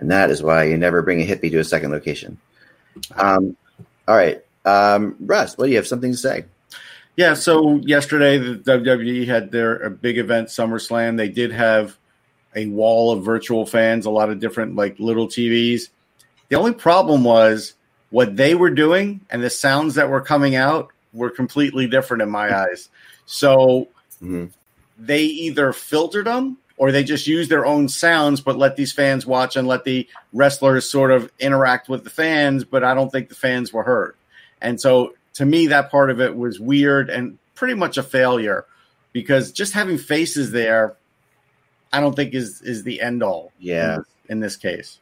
And that is why you never bring a hippie to a second location. Um, all right. Um, Russ, what do you have something to say? Yeah, so yesterday the WWE had their a big event, SummerSlam. They did have a wall of virtual fans, a lot of different like little TVs. The only problem was what they were doing and the sounds that were coming out were completely different in my eyes. So mm-hmm. they either filtered them or they just use their own sounds, but let these fans watch and let the wrestlers sort of interact with the fans. But I don't think the fans were heard. And so to me, that part of it was weird and pretty much a failure because just having faces there, I don't think is is the end all. Yeah, in this, in this case,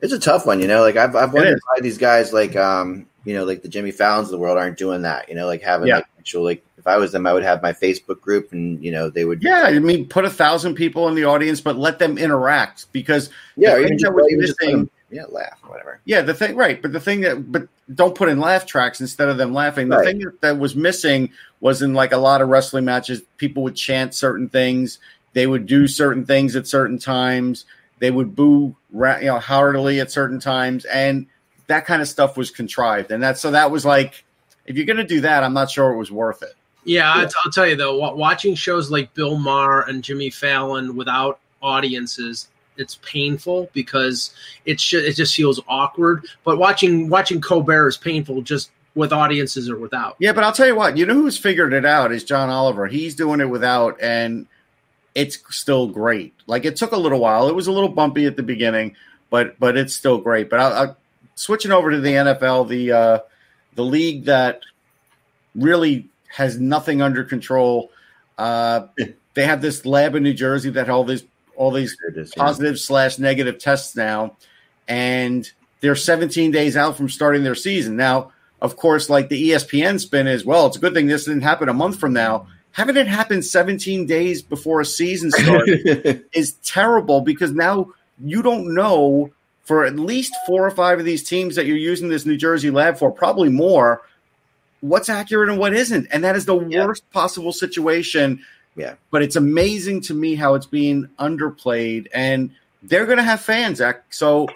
it's a tough one. You know, like I've I've wondered why these guys like um you know like the Jimmy Fallons of the world aren't doing that. You know, like having yeah. like actual like if I was them, I would have my Facebook group, and you know they would. Yeah, I mean, put a thousand people in the audience, but let them interact because yeah, even just, was missing, yeah, laugh or whatever. Yeah, the thing, right? But the thing that, but don't put in laugh tracks instead of them laughing. The right. thing that, that was missing was in like a lot of wrestling matches, people would chant certain things, they would do certain things at certain times, they would boo, you know, heartily at certain times, and that kind of stuff was contrived, and that so that was like, if you're going to do that, I'm not sure it was worth it. Yeah, I'll, I'll tell you though, watching shows like Bill Maher and Jimmy Fallon without audiences, it's painful because it sh- it just feels awkward. But watching watching Colbert is painful just with audiences or without. Yeah, but I'll tell you what, you know who's figured it out is John Oliver. He's doing it without, and it's still great. Like it took a little while; it was a little bumpy at the beginning, but but it's still great. But I, I switching over to the NFL, the uh, the league that really has nothing under control. Uh, they have this lab in New Jersey that all these all these is, positive yeah. slash negative tests now, and they're 17 days out from starting their season. Now, of course, like the ESPN spin is, well, it's a good thing this didn't happen a month from now. Having it happen 17 days before a season starts is terrible because now you don't know for at least four or five of these teams that you're using this New Jersey lab for, probably more what's accurate and what isn't. And that is the yeah. worst possible situation. Yeah. But it's amazing to me how it's being underplayed. And they're going to have fans. So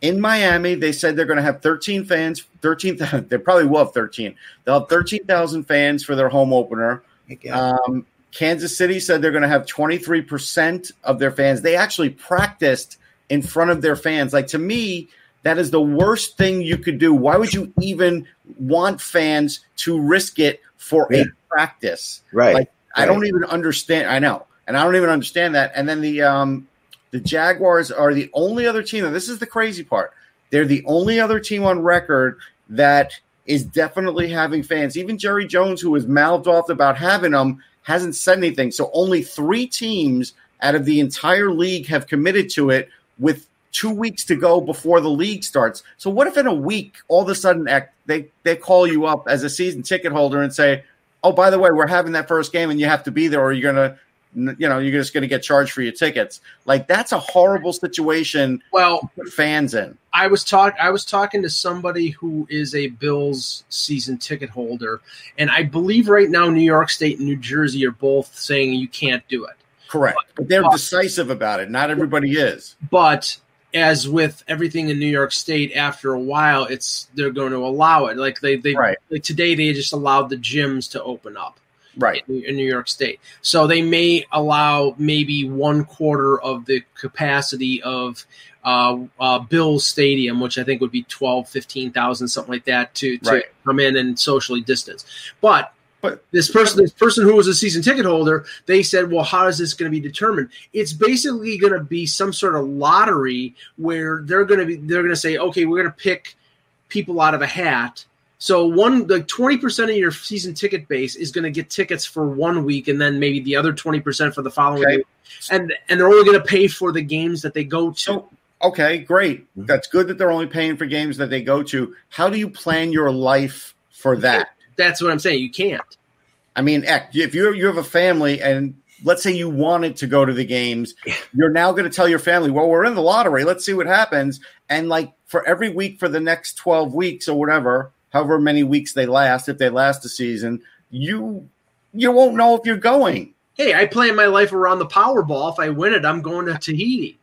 in Miami, they said they're going to have 13 fans. 13, they probably will have 13. They'll have 13,000 fans for their home opener. Um, Kansas City said they're going to have 23% of their fans. They actually practiced in front of their fans. Like to me, that is the worst thing you could do. Why would you even want fans to risk it for yeah. a practice? Right. Like right. I don't even understand. I know, and I don't even understand that. And then the um, the Jaguars are the only other team. And this is the crazy part. They're the only other team on record that is definitely having fans. Even Jerry Jones, who was mouthed off about having them, hasn't said anything. So only three teams out of the entire league have committed to it with two weeks to go before the league starts. So what if in a week all of a sudden they they call you up as a season ticket holder and say, "Oh, by the way, we're having that first game and you have to be there, or you're gonna." You know, you're just going to get charged for your tickets. Like that's a horrible situation. Well, fans in. I was talk. I was talking to somebody who is a Bills season ticket holder, and I believe right now New York State and New Jersey are both saying you can't do it. Correct, but, but they're but, decisive about it. Not everybody is. But as with everything in New York State, after a while, it's they're going to allow it. Like they, they right. like today, they just allowed the gyms to open up, right, in, in, New York State. So they may allow maybe one quarter of the capacity of uh, uh, Bill's Stadium, which I think would be 12, 15,000, something like that, to, to right. come in and socially distance. But but this person, this person who was a season ticket holder, they said, "Well, how is this going to be determined?" It's basically going to be some sort of lottery where they're going to be they're going to say, "Okay, we're going to pick people out of a hat." So one like twenty percent of your season ticket base is going to get tickets for one week, and then maybe the other twenty percent for the following Okay. week, and and they're only going to pay for the games that they go to. So okay, great. Mhm. That's good that they're only paying for games that they go to. How do you plan your life for that? That's what I'm saying. You can't. I mean, if you you have a family and let's say you wanted to go to the games, you're now going to tell your family, "Well, we're in the lottery. Let's see what happens." And like for every week for the next 12 weeks or whatever, however many weeks they last, if they last a season, you you won't know if you're going. Hey, I plan my life around the Powerball. If I win it, I'm going to Tahiti.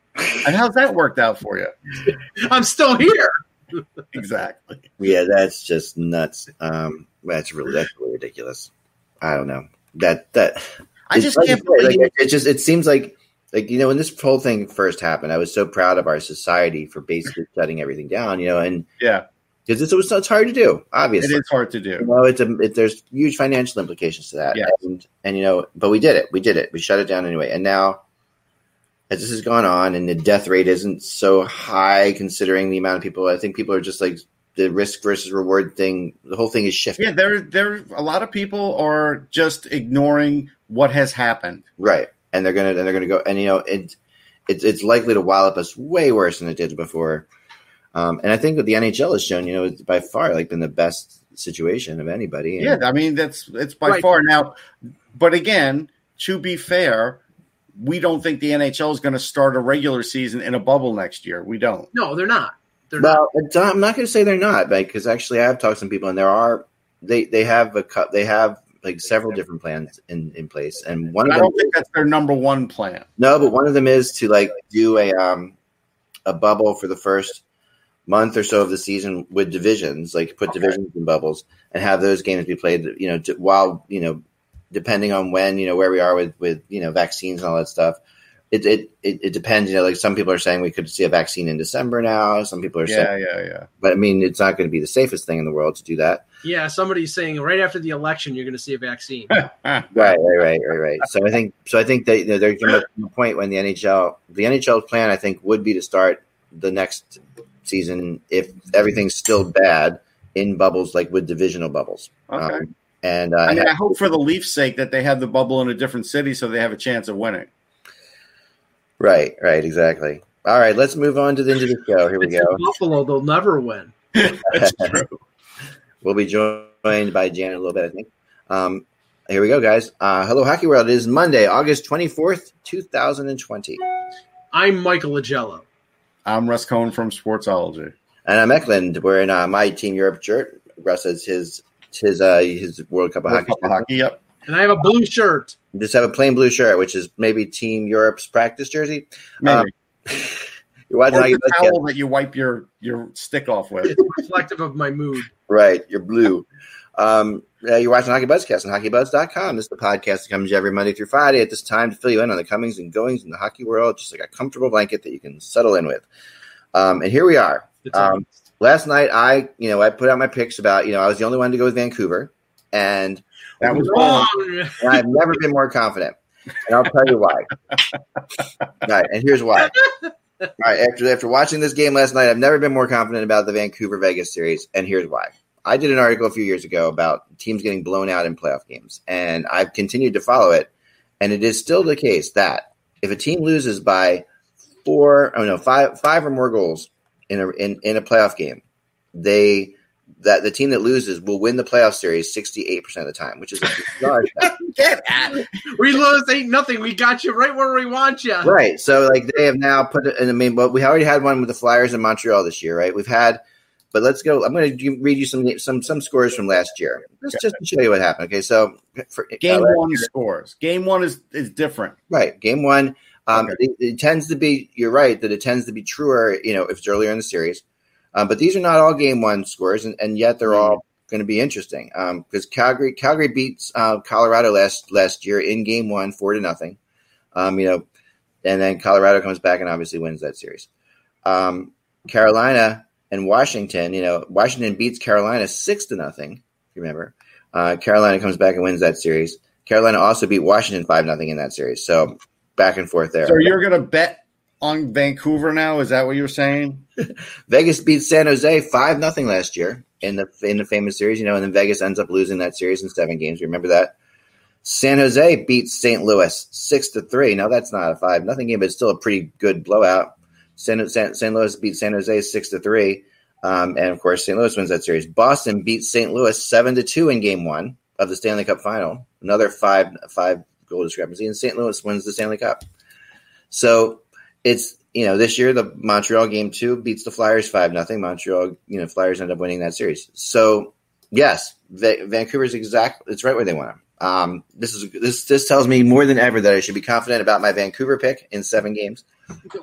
And how's that worked out for you? I'm still here. Exactly. Yeah, that's just nuts. Um, that's really that's really ridiculous. I don't know that that. I just like can't believe like, it just it seems like like you know when this whole thing first happened, I was so proud of our society for basically shutting everything down. You know, and Yeah, because it's, it's it's hard to do, obviously. it is hard to You do. know, it's a it, there's huge financial implications to that, Yeah. and and you know, but we did it. We did it. We shut it down anyway, and now. As this has gone on, and the death rate isn't so high considering the amount of people, I think people are just like the risk versus reward thing. The whole thing is shifting. Yeah, there there a lot of people are just ignoring what has happened. Right, and they're gonna and they're gonna go, and you know it, it's it's likely to wallop us way worse than it did before. Um, and I think that the NHL has shown, you know, it's by far like been the best situation of anybody. And- Yeah, I mean that's it's by Right. far now. But again, to be fair, we don't think the NHL is going to start a regular season in a bubble next year. We don't. No, they're not. They're. Well, it's- I'm not going to say they're not, because actually I have talked to some people, and there are they they have a cut they have like several different plans in in place, and one of I them don't think that's their number one plan. No, but one of them is to like do a um a bubble for the first month or so of the season with divisions, like put Okay. divisions in bubbles and have those games be played. You know, to, while you know, depending on when you know where we are with with you know vaccines and all that stuff. It, it, it, it depends, you know. Like some people are saying, we could see a vaccine in December now. Some people are saying, Yeah, yeah, yeah. but I mean, it's not going to be the safest thing in the world to do that. Yeah, somebody's saying right after the election you're going to see a vaccine. Right, right, right, right, right. So I think, so I think that you know, they're going to a point when the NHL, the NHL's plan, I think, would be to start the next season if everything's still bad in bubbles, like with divisional bubbles. Okay. Um, and uh, I mean, I hope for the Leafs' sake that they have the bubble in a different city so they have a chance of winning. Right, right, exactly. All right, let's move on to the end of the show. Here we go. Buffalo, they'll never win. That's true. We'll be joined by Jan a little bit, I think. Um, here we go, guys. Uh, hello, Hockey World. It is Monday, August 24th, 2020. I'm Michael Augello. I'm Russ Cohen from Sportsology. And I'm Eklund wearing uh, my Team Europe shirt. Russ has his his uh, his World Cup of World Hockey. Cup of hockey. Yep. And I have a blue shirt. Just have a plain blue shirt, which is maybe Team Europe's practice jersey. Maybe. Um, You're watching or Hockey the towel that you wipe your your stick off with. It's reflective of my mood. Right, you're blue. Um, uh, you're watching Hockey Buzzcast on HockeyBuzz.com. This is the podcast that comes every Monday through Friday at this time to fill you in on the comings and goings in the hockey world, just like a comfortable blanket that you can settle in with. Um, and here we are. Um, last night, I you know I put out my picks about you know I was the only one to go with Vancouver, and That was wrong. and I've never been more confident. And I'll tell you why. All right, and here's why. All right, after after watching this game last night, I've never been more confident about the Vancouver Vegas series, and here's why. I did an article a few years ago about teams getting blown out in playoff games, and I've continued to follow it, and it is still the case that if a team loses by four, oh no, five, five or more goals in a in, in a playoff game, they that the team that loses will win the playoff series sixty eight percent of the time, which is a bizarre. Get at We lose ain't nothing. We got you right where we want you. Right. So like they have now put it in I mean, but we already had one with the Flyers in Montreal this year, right? We've had but let's go. I'm going to read you some some some scores from last year, just just to show you what happened. Okay, so for, game uh, one scores. Game one is is different. right? Game one, um, Okay. it, it tends to be. You're right that it tends to be truer. You know, if it's earlier in the series, um, but these are not all game one scores, and, and yet they're all going to be interesting. Because Calgary Calgary beats uh, Colorado last last year in game one, four to nothing. Um, you know, and then Colorado comes back and obviously wins that series. Um, Carolina and Washington, you know, Washington beats Carolina six to nothing. If you remember, uh, Carolina comes back and wins that series. Carolina also beat Washington five nothing in that series. So back and forth there. So you're going to bet on Vancouver now? Is that what you're saying? Vegas beat San Jose five nothing last year in the in the famous series, you know, and then Vegas ends up losing that series in seven games. You Remember that? San Jose beats St. Louis six to three. Now that's not a five nothing game, but it's still a pretty good blowout. San, San, St. Louis beat San Jose six to three, um, and of course St. Louis wins that series. Boston beats St. Louis seven to two in Game One of the Stanley Cup Final. Another five five goal discrepancy, and St. Louis wins the Stanley Cup. So it's you know this year the Montreal Game Two beats the Flyers five nothing. Montreal you know Flyers end up winning that series. So yes, Va- Vancouver's exact. It's right where they want them. Um, this is this this tells me more than ever that I should be confident about my Vancouver pick in seven games.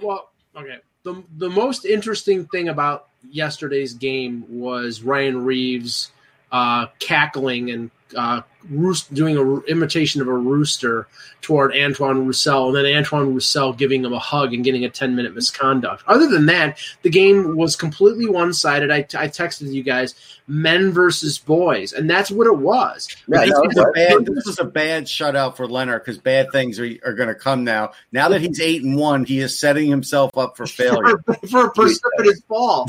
Well, okay. The the most interesting thing about yesterday's game was Ryan Reaves uh, cackling and uh, roost, doing an imitation of a rooster toward Antoine Roussel, and then Antoine Roussel giving him a hug and getting a 10 minute misconduct. Other than that, the game was completely one sided. I, I texted you guys men versus boys, and that's what it was. Yeah, this, no, was a bad, this was a bad shutout for Lehner because bad things are, are going to come now. Now that he's eight and one, he is setting himself up for failure. for, a precipitous fall.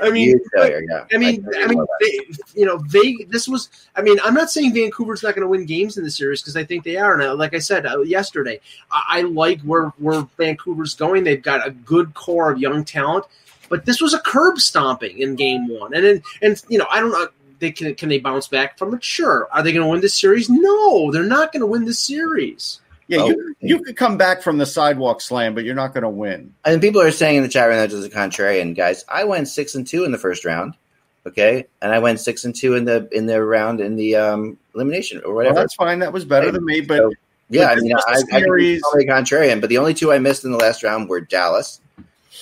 I mean, failure, yeah. I mean, I mean, they, you know, they. This was. I mean, I'm not saying Vancouver's not going to win games in the series because I think they are. And I, like I said uh, yesterday, I, I like where where Vancouver's going. They've got a good core of young talent, but this was a curb stomping in Game One. And then, and you know, I don't know. They can can they bounce back from it? Sure. Are they going to win this series? No, they're not going to win this series. Yeah, Oh. you, you could come back from the sidewalk slam, but you're not going to win. And people are saying in the chat room that just a contrarian, guys. I went six and two in the first round, okay, and I went six and two in the in the round in the um, elimination or Well, whatever. that's fine. That was better than me, but So, yeah, I this mean, I, a I can be totally contrarian, but the only two I missed in the last round were Dallas,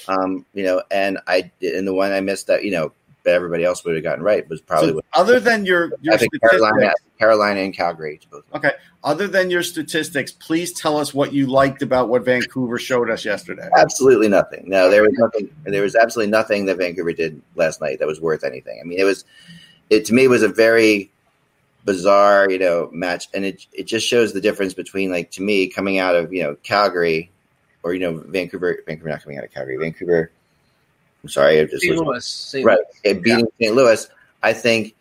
um, you know, and I and the one I missed that you know, but everybody else would have gotten right was probably so other than your your I think Carolina, Carolina and Calgary to both. okay, other than your statistics, please tell us what you liked about what Vancouver showed us yesterday. Absolutely nothing. No, there was nothing. There was absolutely nothing that Vancouver did last night that was worth anything. I mean, it was it to me was a very bizarre, you know, match, and it it just shows the difference between like to me coming out of you know Calgary or you know Vancouver, Vancouver not coming out of Calgary, Vancouver. I'm sorry, just St. Louis, St. right beating St. Louis. I think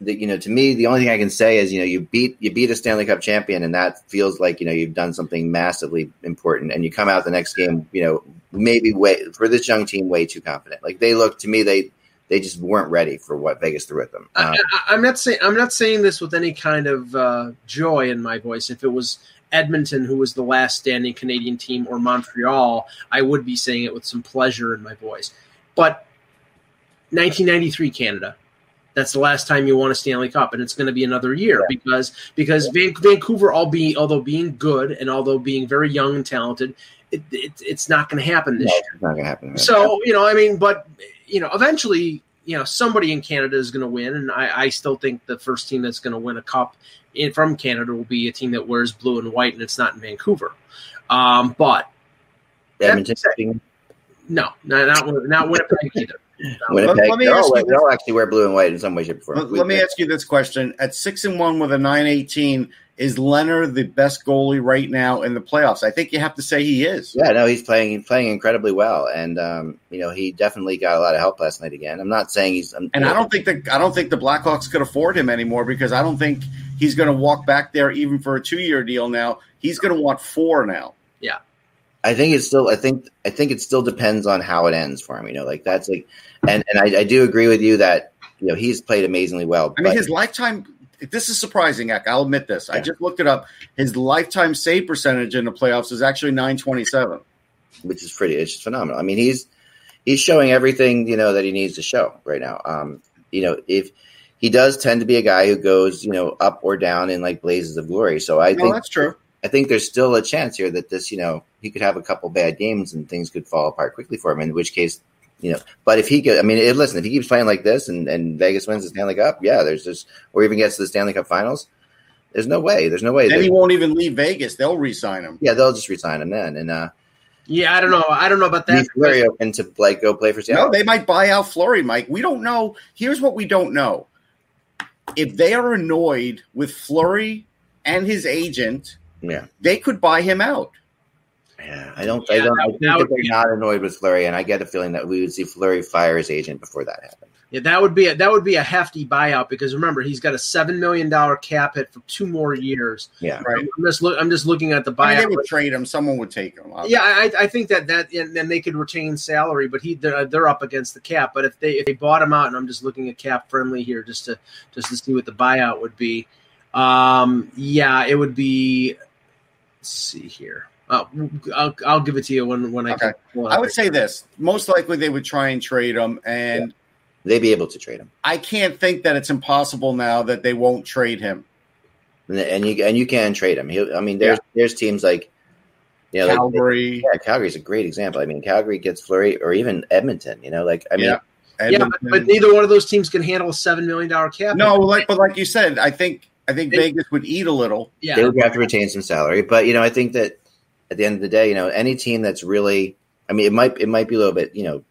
that you know to me the only thing I can say is you know you beat you beat a Stanley Cup champion and that feels like you know you've done something massively important and you come out the next game you know maybe way for this young team way too confident like they look to me they they just weren't ready for what Vegas threw at them. Um, I, I'm not saying I'm not saying this with any kind of uh, joy in my voice. If it was Edmonton, who was the last standing Canadian team, or Montreal, I would be saying it with some pleasure in my voice. But 1993 Canada, that's the last time you won a Stanley Cup, and it's going to be another year because because Van, Vancouver, all being although being good and although being very young and talented, it, it, it's not going to happen this no, year. it's not gonna happen. So you know, I mean, but you know, eventually, you know, somebody in Canada is going to win, and I, I still think the first team that's going to win a cup in, from Canada will be a team that wears blue and white, and it's not in Vancouver. Um, but Edmonton, no, not not, not Winnipeg either. Winnipeg, Let- let me ask all- you they all actually wear blue and white in some way, shape, or form. Let, let me ask you this question: At six and one with a nine eighteen, is Lehner the best goalie right now in the playoffs? I think you have to say he is. Yeah, no, he's playing. He's playing incredibly well, and um, you know he definitely got a lot of help last night again. I'm not saying he's, I'm, And I don't think the I don't think the Blackhawks could afford him anymore because I don't think he's going to walk back there even for a two year deal. Now he's going to want four now. I think it's still. I think. I think it still depends on how it ends for him. You know, like that's like, and and I, I do agree with you that you know he's played amazingly well. I mean, his lifetime. This is surprising, Eck. I'll admit this. I just looked it up. His lifetime save percentage in the playoffs is actually nine twenty seven. which is pretty. It's just phenomenal. I mean, he's he's showing everything you know that he needs to show right now. Um, you know, if he does tend to be a guy who goes you know up or down in like blazes of glory, so I No, think that's true. I think there's still a chance here that this, you know, he could have a couple bad games and things could fall apart quickly for him. In which case, you know, but if he could, I mean, if, listen, if he keeps playing like this and, and Vegas wins the Stanley Cup, yeah, there's just, or even gets to the Stanley Cup Finals, there's no way, there's no way. Then he won't even leave Vegas. They'll re-sign him. yeah, they'll just resign him then, and uh, Yeah, I don't know. I don't know about that. he's very open to like go play for Seattle. No, they might buy out Fleury, Mike. We don't know. Here's what we don't know. If they are annoyed with Fleury and his agent, yeah, they could buy him out. Yeah, I don't, I don't, I think that that they're be- not annoyed with Fleury, and I get a feeling that we would see Fleury fire his agent before that happened. Yeah, that would be a, that would be a hefty buyout because remember he's got a seven million dollar cap hit for two more years. Yeah, Right. I'm just look. I'm just looking at the buyout. I mean, they would trade him. Someone would take him. yeah, I, I think that that and then they could retain salary, but he they're, they're up against the cap. But if they if they bought him out, and I'm just looking at cap friendly here, just to just to see what the buyout would be. Um, yeah, it would be. Let's see here. Uh, I'll I'll give it to you when when I Okay. can I would say this: most likely they would try and trade him, and they'd be able to trade him, I can't think that it's impossible now that they won't trade him. and, and you and you can trade him. He'll, I mean, there's there's teams like you know, like- Calgary, yeah, Calgary's a great example. I mean, Calgary gets Fleury, or even Edmonton. You know, like I mean, Yeah. Yeah, but, but neither one of those teams can handle a seven million dollar cap. no, like but like you said, I think I think They- Vegas would eat a little. yeah, they would have to retain some salary. But you know, I think that at the end of the day, you know, any team that's really, I mean, it might it might be a little bit, you know,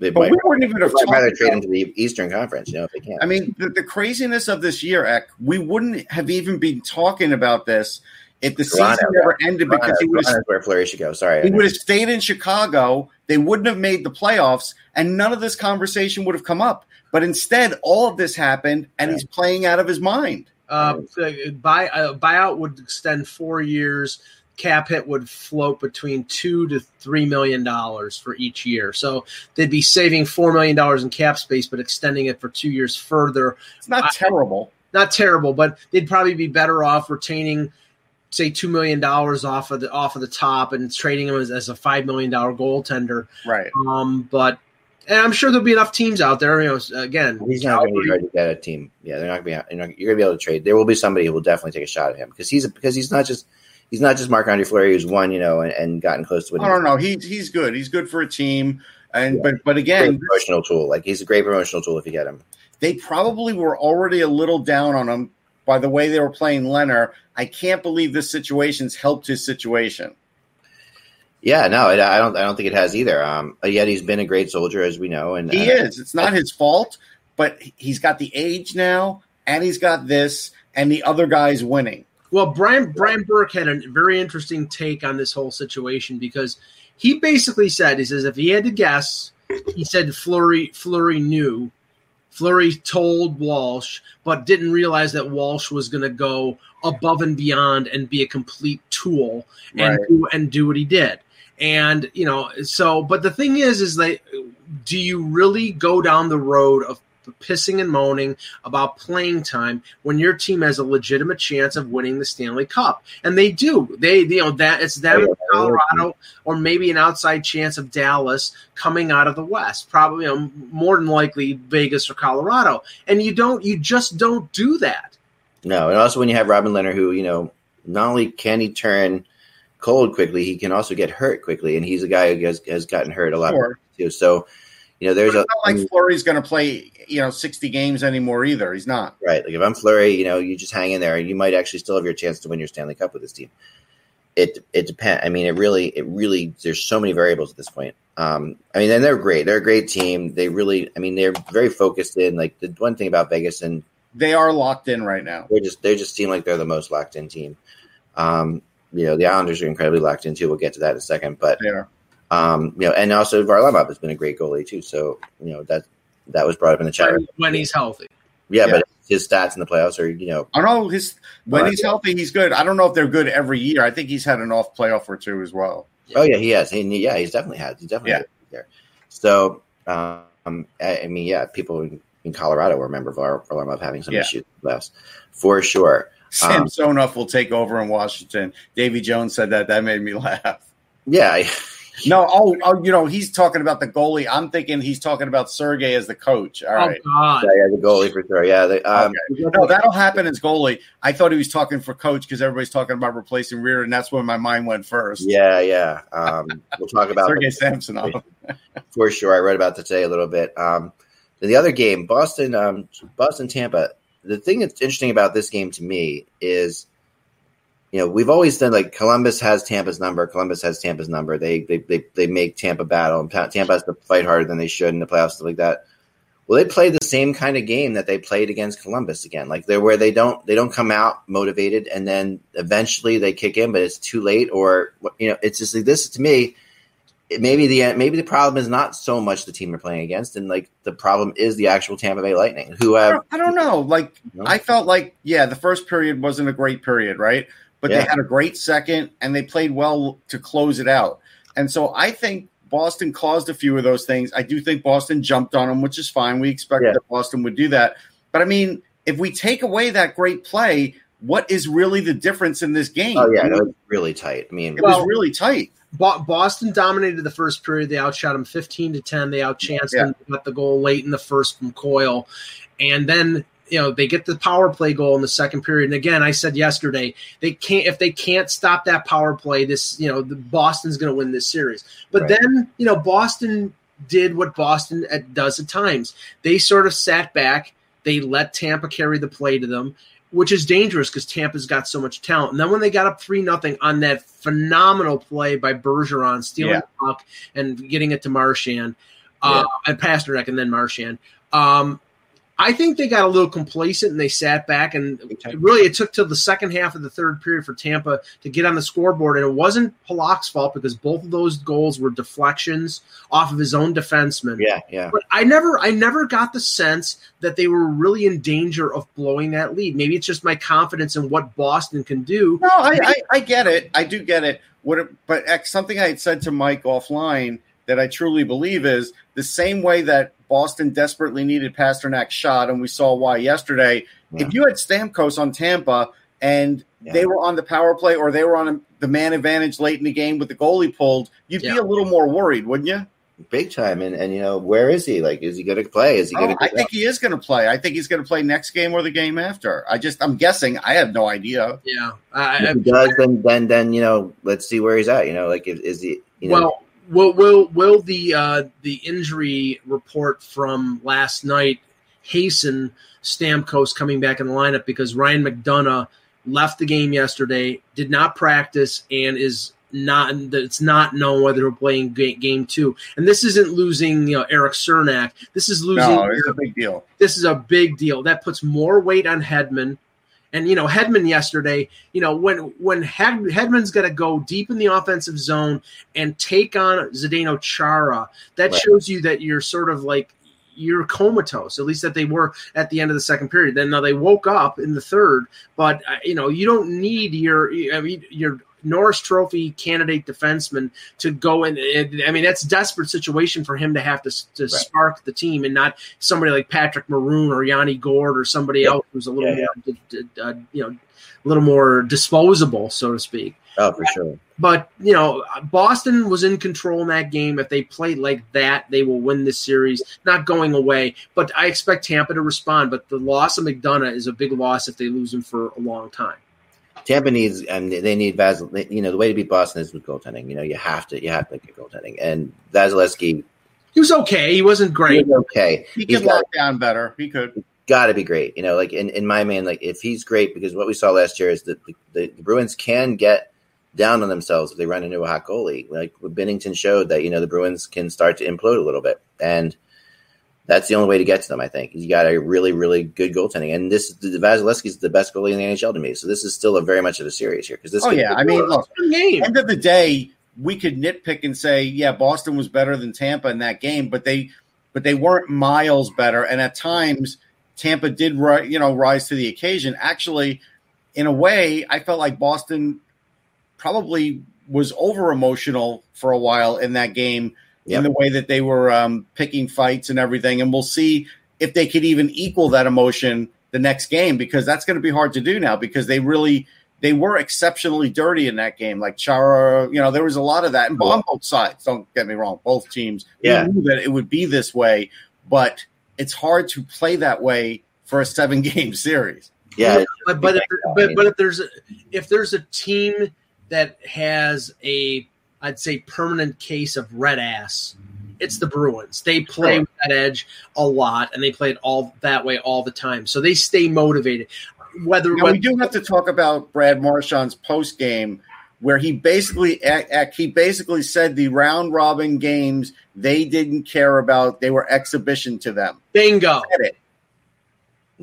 it But might, we wouldn't even have might rather trade about- him to the Eastern Conference. You know, if they can. I mean, the, the craziness of this year, Eck, we wouldn't have even been talking about this if the season never ended because he would have where Fleury should go. Sorry, he would have stayed in Chicago. They wouldn't have made the playoffs, and none of this conversation would have come up. But instead, all of this happened, and he's playing out of his mind. Uh, buy uh, buyout would extend four years. Cap hit would float between two to three million dollars for each year. So they'd be saving four million dollars in cap space, but extending it for two years further. It's not I- terrible. Not terrible, but they'd probably be better off retaining, say, two million dollars off of the off of the top and trading him as, as a five million dollar goaltender. Right. Um, but and I'm sure there'll be enough teams out there. You know, again, He's not going to be Calgary- hard to get a team. Yeah, they're not going to be. You're, you're going to be able to trade. There will be somebody who will definitely take a shot at him because he's because he's not just he's not just Marc Andre Fleury who's won, you know, and, and gotten close to winning. I don't know. He's he's good. He's good for a team. And Yeah. but but Great again, promotional tool. Like he's a great promotional tool if you get him. they probably were already a little down on him by the way they were playing Lehner. I can't believe this situation's helped his situation. Yeah, no, I I don't. I don't think it has either. Um, yet he's been a great soldier, as we know, and He uh, is. It's not his fault, but he's got the age now, and he's got this, and the other guy's winning. Well, Brian Brian Burke had a very interesting take on this whole situation because he basically said he says if he had to guess, he said Fleury Fleury knew. Fleury told Walsh, but didn't realize that Walsh was going to go above and beyond and be a complete tool and Right. do, and do what he did. And you know, so but the thing is, is that do you really go down the road of pissing and moaning about playing time when your team has a legitimate chance of winning the Stanley Cup. And they do. They you know that it's them in Colorado or maybe an outside chance of Dallas coming out of the West. Probably you know, more than likely Vegas or Colorado. And you don't you just don't do that. No, and also when you have Robin Lehner, who you know, not only can he turn cold quickly, he can also get hurt quickly, and he's a guy who has, has gotten hurt a lot Sure. too. So, you know, there's a not like Fleury's going to play, you know, sixty games anymore either. He's not. right. Like if I'm Fleury, you know, you just hang in there, and you might actually still have your chance to win your Stanley Cup with this team. It it depends. I mean, it really it really there's so many variables at this point. Um, I mean, and they're great. They're a great team. They really, I mean, they're very focused in. Like the one thing about Vegas and They are locked in right now. They're just they just seem like they're the most locked in team. Um, you know, the Islanders are incredibly locked in too. We'll get to that in a second, but yeah. um, you know, and also Varlamov has been a great goalie too. So you know that that was brought up in the chat. When, when he's healthy. Yeah, Yeah. but his stats in the playoffs are you know I know his when he's healthy, he's good. I don't know if they're good every year. I think he's had an off playoff or two as well. oh yeah he has he, yeah he's definitely had he's definitely Yeah. there. So um, I, I mean yeah people in, in Colorado remember Var, Varlamov having some Yeah. issues in the playoffs for sure. Um, Samsonov will take over in Washington. Davy Jones said that. That made me laugh. Yeah, I- No, oh, oh, you know, he's talking about the goalie. I'm thinking he's talking about Sergey as the coach. All right. Oh God. yeah, the goalie for sure. Yeah, they, um, No, that'll happen as goalie. I thought he was talking for coach because everybody's talking about replacing Reirden, and that's where my mind went first. yeah, yeah. Um, we'll talk about Sergey Samsonov. for sure. I read about that today a little bit. Um, the other game, Boston, um, Boston, Tampa. The thing that's interesting about this game to me is, you know, we've always done like Columbus has Tampa's number. Columbus has Tampa's number. They they they, they make Tampa battle, and Tampa has to fight harder than they should in the playoffs, stuff like that. Well, they play the same kind of game that they played against Columbus again. Like they're where they don't they don't come out motivated, and then eventually they kick in, but it's too late. Or you know, it's just like this to me maybe the maybe the problem is not so much the team you're playing against, and like the problem is the actual Tampa Bay Lightning, who I have don't, I don't know. Like No? I felt like yeah, the first period wasn't a great period, right? But Yeah. they had a great second and they played well to close it out. And so I think Boston caused a few of those things. I do think Boston jumped on them, which is fine. We expected Yeah. that Boston would do that. But I mean, if we take away that great play, what is really the difference in this game? oh yeah, no, it's really tight. I mean, it Well- was really tight. Boston dominated the first period. They outshot them 15 to 10. They outchanced Yeah. them, got the goal late in the first from Coyle. And then, you know, they get the power play goal in the second period. And again, I said yesterday, they can't if they can't stop that power play, this, you know, the Boston's going to win this series. But Right. then, you know, Boston did what Boston at- does at times. They sort of sat back, they let Tampa carry the play to them. Which is dangerous because Tampa's got so much talent. And then when they got up three nothing on that phenomenal play by Bergeron, stealing Yeah. the puck and getting it to Marchand, uh, and Pastrnak, and then Marchand. Um, I think they got a little complacent and they sat back and really it took till the second half of the third period for Tampa to get on the scoreboard and it wasn't Halak's fault because both of those goals were deflections off of his own defenseman. yeah, yeah. But I never I never got the sense that they were really in danger of blowing that lead. Maybe it's just my confidence in what Boston can do. No, I, I, I get it. I do get it. What, it- but something I had said to Mike offline that I truly believe is the same way that Boston desperately needed Pastrnak's shot, and we saw why yesterday. Yeah. If you had Stamkos on Tampa and Yeah. they were on the power play or they were on the man advantage late in the game with the goalie pulled, you'd be a little more worried, wouldn't you? Big time, and and you know where is he? Like, is he going to play? Is he going Oh, to? I think he is going to play. I think he's going to play next game or the game after. I just, I'm guessing. I have no idea. Yeah. I, if he does, then then then you know, let's see where he's at. You know, like is, is he? You know, well, will will will the uh, the injury report from last night hasten Stamkos coming back in the lineup because Ryan McDonagh left the game yesterday, did not practice, and is not. It's not known whether he'll play in ga- game two. And this isn't losing, you know, Eric Cernak. This is losing. No, it's a big deal. this is a big deal. That puts more weight on Hedman. And you know, Hedman yesterday, you know, when when Hed, Hedman's got to go deep in the offensive zone and take on Zdeno Chara, that Right. shows you that you're sort of like you're comatose. At least that they were at the end of the second period. Then now they woke up in the third, but uh, you know, you don't need your I mean your Norris Trophy candidate defenseman to go in. I mean, that's a desperate situation for him to have to, to Right. spark the team and not somebody like Patrick Maroon or Yanni Gourde or somebody Yeah. else who's a little Yeah, more, d- uh, you know, a little more disposable, so to speak. oh for sure. But you know, Boston was in control in that game. If they play like that, they will win this series. Not going away, but I expect Tampa to respond. But the loss of McDonagh is a big loss if they lose him for a long time. Tampa needs and they need Vasil. You know, the way to beat Boston is with goaltending. You know, you have to you have to get goaltending, and Vasilevskiy He was okay. He wasn't great. he's okay. He could lock down better. He could. got to be great. You know, like in, in my man, like if he's great, because what we saw last year is that the, the, the Bruins can get down on themselves if they run into a hot goalie. Like Binnington showed that you know the Bruins can start to implode a little bit, and that's the only way to get to them. I think you got a really really good goaltending, and this the Vasilevskiy is the best goalie in the NHL to me. So this is still a very much of a series here because this. Oh yeah, I mean, look, end of the day, we could nitpick and say, yeah, Boston was better than Tampa in that game, but they, but they weren't miles better. And at times, Tampa did, ri- you know, rise to the occasion. Actually, in a way, I felt like Boston probably was over emotional for a while in that game Yep. in the way that they were um, picking fights and everything. And we'll see if they could even equal that emotion the next game because that's going to be hard to do now because they really they were exceptionally dirty in that game. Like Chara, you know, there was a lot of that and on both sides. Don't get me wrong, both teams Yeah. knew that it would be this way, but it's hard to play that way for a seven game series. yeah, but but if, but, but if there's a, if there's a team that has a I'd say permanent case of red ass, mm-hmm. it's the Bruins. They play Sure. with that edge a lot, and they play it all that way all the time. So they stay motivated. Whether, Now, whether we do have to talk about Brad Marchand's post game, where he basically ac- ac- he basically said the round robin games they didn't care about; they were exhibition to them. bingo, it.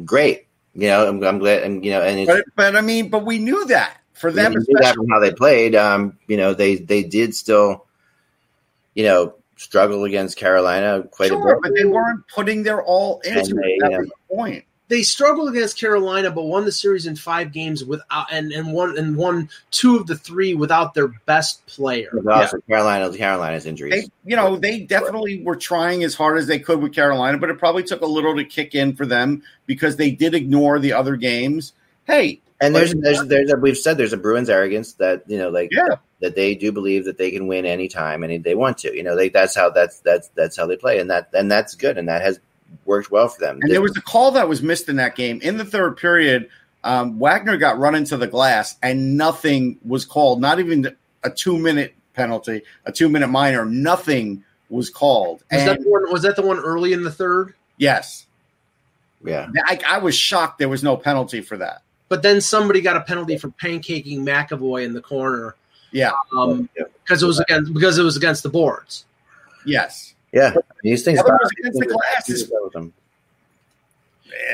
great. You know, I'm, I'm glad, and you know, and it's, But but I mean, but we knew that for them, you knew that especially. from how they played. Um, you know, they they did still you know, struggle against Carolina quite Sure, a bit. but they weren't putting their all into And they, it. That um, was the point. they struggled against Carolina, but won the series in five games without and and won and won two of the three without their best player. But also Carolina, Carolina's injuries. They, you know, they definitely were trying as hard as they could with Carolina, but it probably took a little to kick in for them because they did ignore the other games. Hey, And there's there's there's a, we've said there's a Bruins arrogance that you know like Yeah. that they do believe that they can win anytime and they want to. You know, they that's how that's that's that's how they play and that and that's good and that has worked well for them. And there was a call that was missed in that game. In the third period, um, Wagner got run into the glass and nothing was called, not even a two minute penalty, a two minute minor, nothing was called. Was And that the one? Was that the one early in the third? yes, yeah. I, I was shocked there was no penalty for that. But then somebody got a penalty for pancaking McAvoy in the corner Yeah, um, because it was against because it was against the boards. yes. Yeah, these things. Otherwise, against the glass is- with them.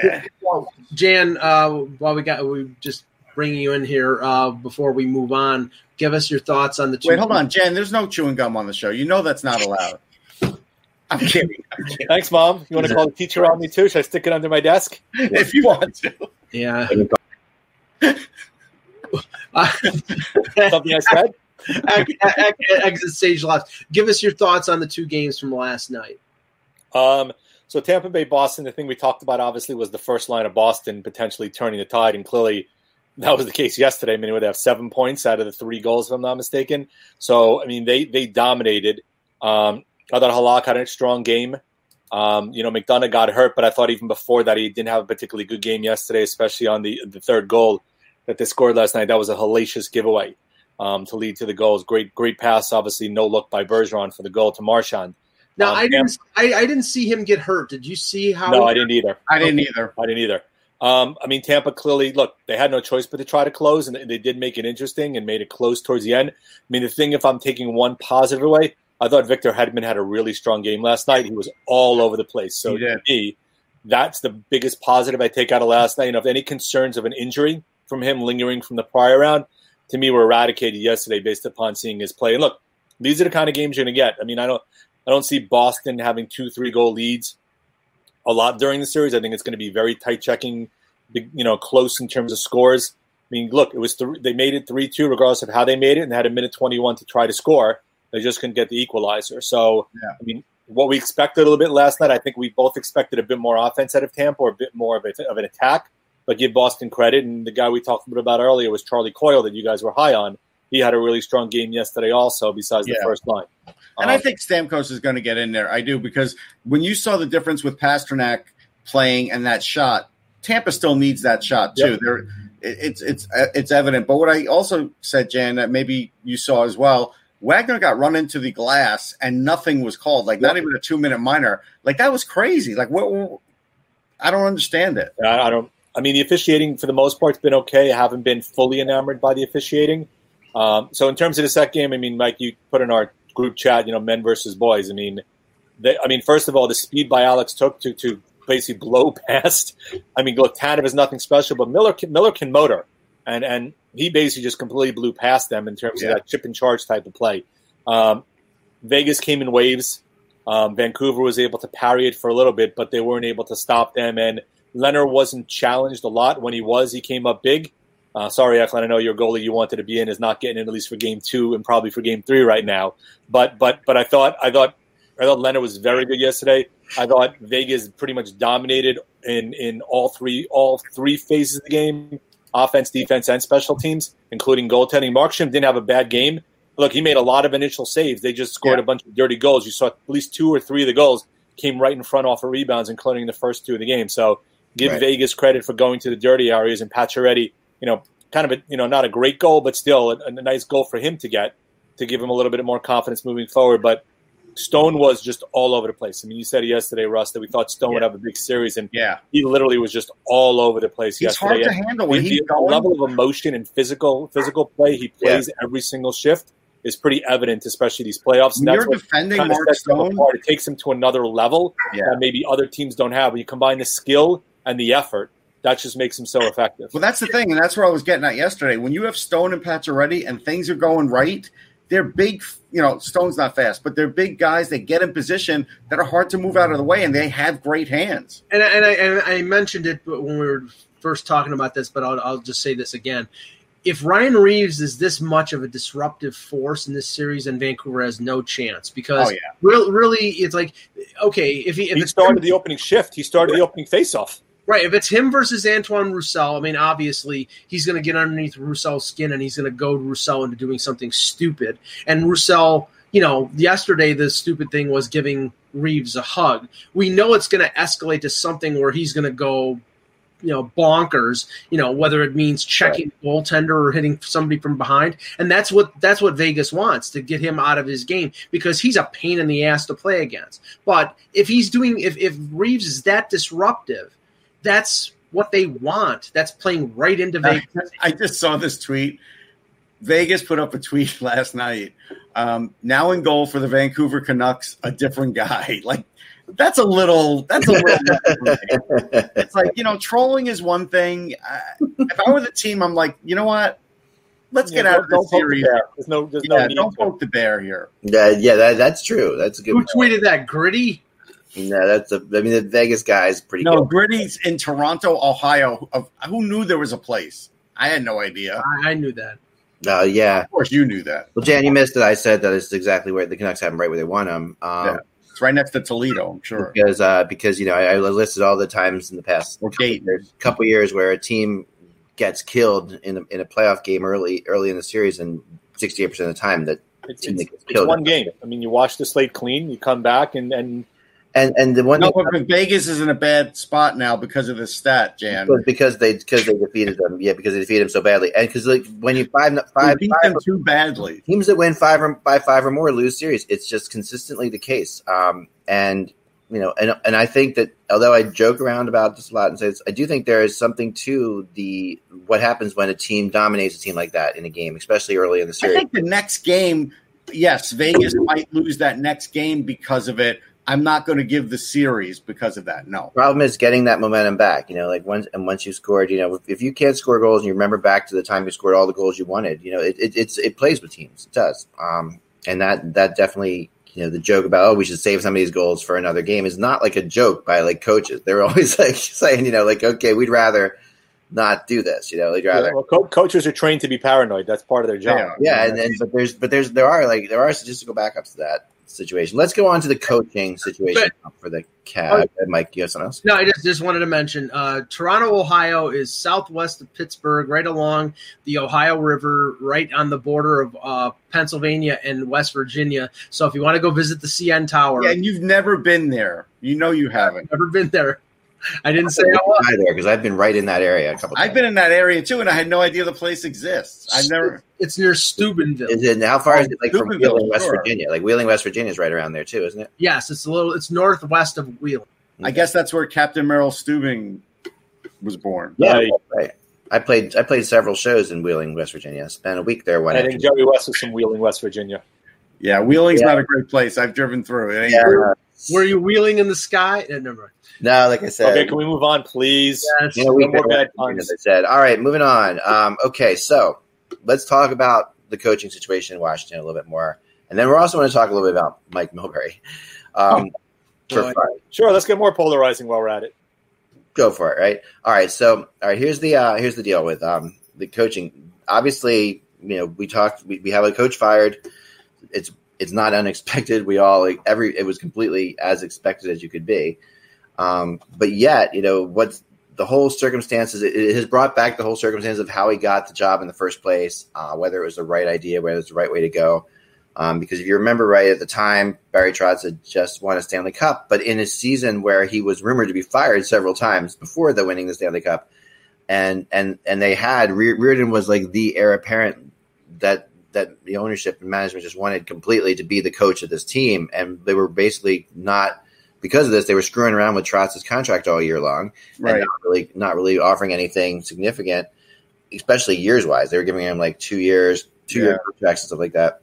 Yeah. Well, Jan, uh, while we got we just bringing you in here uh, before we move on, give us your thoughts on the two. Wait, hold on, Jen. There's no chewing gum on the show. You know that's not allowed. I'm kidding. I'm kidding. Thanks, mom. You want to call the teacher on me too? Should I stick it under my desk? If you want to. Yeah. Something I said. Ex- ex- exit stage left. Give us your thoughts on the two games from last night. Um, so Tampa Bay, Boston. The thing we talked about obviously was the first line of Boston potentially turning the tide, and clearly that was the case yesterday. I mean, they have seven points out of the three goals, if I'm not mistaken. So I mean, they they dominated. Um, I thought Halak had a strong game. Um, you know, McDonagh got hurt, but I thought even before that he didn't have a particularly good game yesterday, especially on the the third goal that they scored last night. That was a hellacious giveaway um, to lead to the goals. Great, great pass. Obviously, no look by Bergeron for the goal to Marchand. Now Um, I didn't I, I didn't see him get hurt. Did you see how? No, I didn't either. I didn't either. I didn't either. Um, I mean, Tampa clearly look. They had no choice but to try to close, and they- they did make it interesting and made it close towards the end. I mean, the thing, if I'm taking one positive away, I thought Victor Hedman had a really strong game last night. He was all over the place. So to me, that's the biggest positive I take out of last night. You know, if any concerns of an injury from him lingering from the prior round, to me, were eradicated yesterday based upon seeing his play. And look, these are the kind of games you're going to get. I mean, I don't, I don't see Boston having two, three goal leads a lot during the series. I think it's going to be very tight checking, you know, close in terms of scores. I mean, look, it was th- they made it three two regardless of how they made it, and they had a minute twenty one to try to score. They just couldn't get the equalizer. So, Yeah. I mean, what we expected a little bit last night, I think we both expected a bit more offense out of Tampa or a bit more of, a, of an attack. But give Boston credit, and the guy we talked a bit about earlier was Charlie Coyle that you guys were high on. He had a really strong game yesterday, also besides the Yeah. first line. And I Um, think Stamkos is going to get in there. I do because when you saw the difference with Pastrnak playing and that shot, Tampa still needs that shot too. Yep. There, it's it's it's evident. But what I also said, Jan, that maybe you saw as well. Wagner got run into the glass and nothing was called. Like not even a two minute minor. Like that was crazy. Like what? what- I don't understand it. I, I don't. I mean, the officiating for the most part's been okay. I haven't been fully enamored by the officiating. Um, so in terms of the set game, I mean, Mike, you put in our group chat, you know, men versus boys. I mean, they, I mean, first of all, the speed by Alex Tuch to to basically blow past. I mean, look, Tanev is nothing special, but Miller can, Miller can motor, and and he basically just completely blew past them in terms Yeah. of that chip and charge type of play. Um, Vegas came in waves. Um, Vancouver was able to parry it for a little bit, but they weren't able to stop them. And Lehner wasn't challenged a lot. When he was, he came up big. Uh, sorry, Eklund, I know your goalie you wanted to be in is not getting in at least for game two and probably for game three right now. But but but I thought I thought I thought Lehner was very good yesterday. I thought Vegas pretty much dominated in in all three all three phases of the game, offense, defense, and special teams, including goaltending. Markstrom didn't have a bad game. Look, he made a lot of initial saves. They just scored Yeah. a bunch of dirty goals. You saw at least two or three of the goals came right in front off of rebounds, including the first two of the game. So give Right. Vegas credit for going to the dirty areas and Pacioretty, you know, kind of a you know not a great goal, but still a, a nice goal for him to get to give him a little bit more confidence moving forward. But Stone was just all over the place. I mean, you said yesterday, Russ, that we thought Stone would have a big series, and Yeah, he literally was just all over the place he's yesterday. hard to And handle when the, going. level of emotion and physical physical play he plays every single shift is pretty evident, especially these playoffs. When And you're defending Mark Stone. It takes him to another level Yeah. that maybe other teams don't have. When you combine the skill and the effort, that just makes him so effective. Well, that's the thing, and that's where I was getting at yesterday. When you have Stone and Pacioretty and things are going right, they're big. You know, Stone's not fast, but they're big guys. They get in position that are hard to move out of the way, and they have great hands. And, and, I, and I mentioned it when we were first talking about this, but I'll, I'll just say this again. If Ryan Reaves is this much of a disruptive force in this series, then Vancouver has no chance because Oh, yeah. real, really, it's like okay, if he if He started the opening shift. He started the opening faceoff. Right. If it's him versus Antoine Roussel, I mean, obviously he's going to get underneath Roussel's skin and he's going to goad Roussel into doing something stupid. And Roussel, you know, yesterday the stupid thing was giving Reaves a hug. We know it's going to escalate to something where he's going to go, you know, bonkers. You know, whether it means checking the goaltender or hitting somebody from behind, and that's what that's what Vegas wants to get him out of his game because he's a pain in the ass to play against. But if he's doing, if if Reaves is that disruptive that's what they want. That's playing right into Vegas. I just saw this tweet. Vegas put up a tweet last night. Um, now in goal for the Vancouver Canucks, a different guy. Like that's a little. That's a little. it's like you know, trolling is one thing. Uh, if I were the team, I'm like, you know what? Let's get out of don't this poke the series. There's no, there's Yeah, no don't poke the bear here. Yeah, yeah, that, that's true. That's a good. Who point. tweeted that? Gritty? No, that's a. I mean, the Vegas guy is pretty No, good. Gritty's in Toronto, Ohio. Of who knew there was a place? I had no idea. I, I knew that. Uh, yeah. Of course, you knew that. Well, Jan, you missed it. I said that it's exactly where the Canucks have them, right where they want them. Um, Yeah. It's right next to Toledo. I'm sure. Because uh, because you know I, I listed all the times in the past Or Dayton. there's a couple years where a team gets killed in a, in a playoff game early early in the series, and sixty eight percent of the time that It's, team it's, that gets it's one game. I mean, you watch the slate clean, you come back, and, and and and the one No, thing but Vegas is in a bad spot now because of the stat, Jan. But because they because they defeated them, yeah, because they defeated them so badly, and because like when you five five, beat five them too badly. teams that win five or by five or more lose series, it's just consistently the case. Um, and you know, and and I think that although I joke around about this a lot and say this, I do think there is something to the what happens when a team dominates a team like that in a game, especially early in the series. I think the next game, yes, Vegas might lose that next game because of it. I'm not going to give the series because of that. No. problem is getting that momentum back. You know, like once and once you scored, you know, if, if you can't score goals and you remember back to the time you scored all the goals you wanted, you know, it, it it's it plays with teams. It does, um, and that that definitely, you know, the joke about oh we should save some of these goals for another game is not like a joke by like coaches. They're always like saying, you know, like okay, we'd rather not do this. You know, they'd rather. well, co- coaches are trained to be paranoid. That's part of their job. Yeah. Yeah, and, and but there's but there's there are like there are statistical backups to that situation. Let's go on to the coaching situation for the Cavs. Mike, you have something else? No, I just, just wanted to mention uh, Toronto, Ohio is southwest of Pittsburgh, right along the Ohio River, right on the border of uh, Pennsylvania and West Virginia. So if you want to go visit the CN Tower, Yeah, and you've never been there. You know you haven't. never been there. I didn't say I was. Hi there, because I've been right in that area a couple. Times. I've times. been in that area too, and I had no idea the place exists. I've never. It's near Steubenville. Is it how far is it like from Wheeling, West sure. Virginia? Like Wheeling, West Virginia is right around there too, isn't it? Yes, it's a little. It's northwest of Wheeling. I guess that's where Captain Merrill Stubing was born. Yeah, Right. right. I played I played several shows in Wheeling, West Virginia. I spent a week there one I think afternoon. Jerry West is from Wheeling, West Virginia. Yeah, Wheeling's Yeah. not a great place. I've driven through it. Ain't Yeah. Were you wheeling in the sky? Uh, never mind. No, like I said, Okay, can we move on, please? Yes. you know, we No more bad as puns. I said. All right, moving on. Um, okay, so let's talk about the coaching situation in Washington a little bit more, and then we're also going to talk a little bit about Mike Milbury. Um, for boy. fun. Sure, let's get more polarizing while we're at it. go for it, right? All right. So, all right. Here's the uh, here's the deal with um, the coaching. Obviously, you know, we talked. We, we have a coach fired. It's it's not unexpected. We all like every. It was completely as expected as you could be. Um, but yet, you know, what's the whole circumstances? It, it has brought back the whole circumstance of how he got the job in the first place. Uh, whether it was the right idea, whether it's the right way to go. Um, because if you remember right at the time, Barry Trotz had just won a Stanley Cup, but in a season where he was rumored to be fired several times before the winning the Stanley Cup, and and and they had Re- Reirden was like the heir apparent that that the ownership and management just wanted completely to be the coach of this team, and they were basically not because of this. They were screwing around with Trotz's contract all year long, and Right. not really not really offering anything significant, especially years wise. They were giving him like two years, two Yeah. year contracts and stuff like that.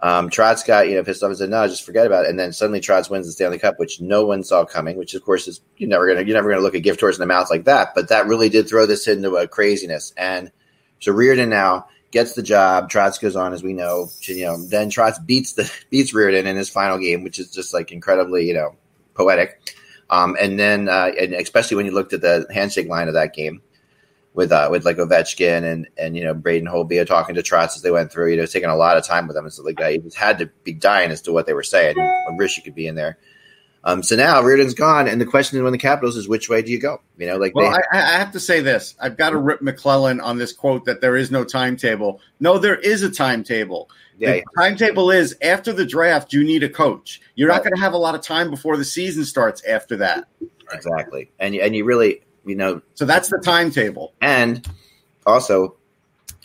Um, Trotz got you know pissed off and said, "No, just forget about it." And then suddenly Trotz wins the Stanley Cup, which no one saw coming. Which of course is you're never gonna you're never gonna look a gift horse in the mouth like that. But that really did throw this into a craziness. And so Reirden now gets the job. Trotz goes on, as we know. You know, then Trotz beats the beats Reirden in his final game, which is just like incredibly, you know, poetic. Um, and then, uh, and especially when you looked at the handshake line of that game with uh, with like Ovechkin and and you know Braden Holtby talking to Trotz as they went through, you know, taking a lot of time with them and stuff like that. He just had to be dying as to what they were saying. I wish you could be in there. Um, so now Reirden's gone, and the question when the Capitals is which way do you go? You know, like Well, they, I, I have to say this. I've got to rip MacLellan on this quote that there is no timetable. No, there is a timetable. yeah, the timetable is after the draft, you need a coach. You're not going to have a lot of time before the season starts after that. exactly. And and you really, you know, So that's the timetable. and also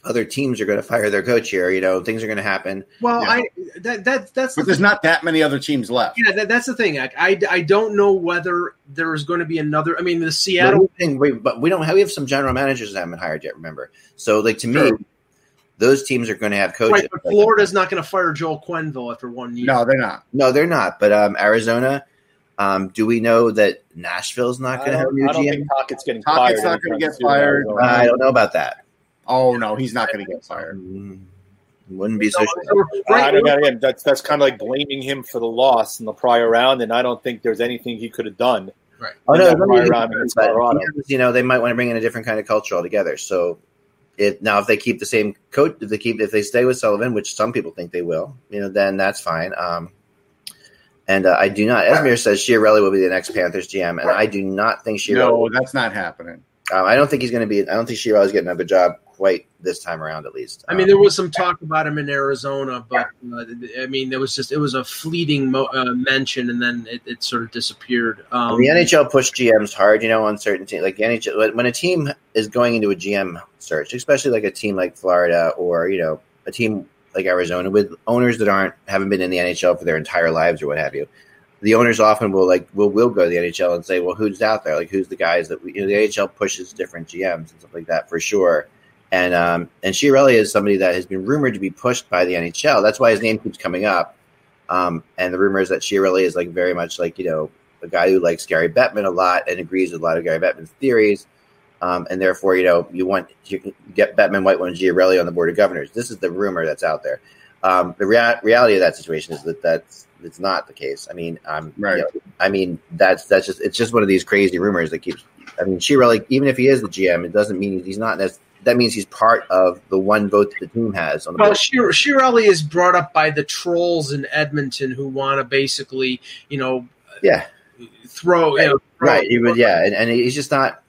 other teams are going to fire their coach here. You know, things are going to happen. Well, Yeah. I that that that's But there's not that many other teams left. yeah that, that's the thing. I, I I don't know whether there's going to be another. I mean, the Seattle. we, think- we- but we don't have we have some general managers that haven't been hired yet. Remember, so like to me, those teams are going to have coaches. Right, but Florida's not going to fire Joel Quenneville after one year. No, they're not. no, they're not. But um, Arizona, um, do we know that Nashville's not going to have a don't, new I don't GM? think Tocchet's getting Tocchet's fired. not gonna get fired. I don't know about that. Oh no, he's not going to get fired. Mm, Wouldn't be so. So, so, I don't know. Again, that's that's kind of like blaming him for the loss in the prior round, and I don't think there's anything he could have done. Right. Oh no, that let me- prior round against but, Colorado. you know they might want to bring in a different kind of culture altogether. So, if now if they keep the same coach, if they keep if they stay with Sullivan, which some people think they will, you know, then that's fine. Um, and uh, I do not. Esmir says Chiarelli will be the next Panthers GM, and I do not think Chiarelli. No, that's not happening. Um, I don't think he's going to be. I don't think Chiarelli's getting another job quite this time around, at least. I mean, Um, there was some talk about him in Arizona, but uh, I mean, there was just it was a fleeting mo- uh, mention, and then it, it sort of disappeared. Um, the NHL push GMs hard, you know, on certain teams. Like the NHL, when- when a team is going into a GM search, especially like a team like Florida or you know a team like Arizona with owners that aren't haven't been in the NHL for their entire lives or what have you, the owners often will like will will go to the NHL and say, well, who's out there? Like who's the guys that we, you know the NHL pushes different GMs and stuff like that for sure. And um, and Chiarelli is somebody that has been rumored to be pushed by the NHL. That's why his name keeps coming up. Um, and the rumor is that Chiarelli is like very much like you know a guy who likes Gary Bettman a lot and agrees with a lot of Gary Bettman's theories. Um, and therefore, you know, you want to get Bettman, White one, Chiarelli on the board of governors. This is the rumor that's out there. Um, the rea- reality of that situation is that that's it's not the case. I mean, um, Right. you know, I mean, that's that's just it's just one of these crazy rumors that keeps. I mean, Chiarelli, even if he is the GM, it doesn't mean he's not. That means he's part of the one vote that the team has on the Well. Shir- Chiarelli is brought up by the trolls in Edmonton who want to basically, you know, Yeah, throw, you know, throw- right. He would, yeah, and, and he's just not.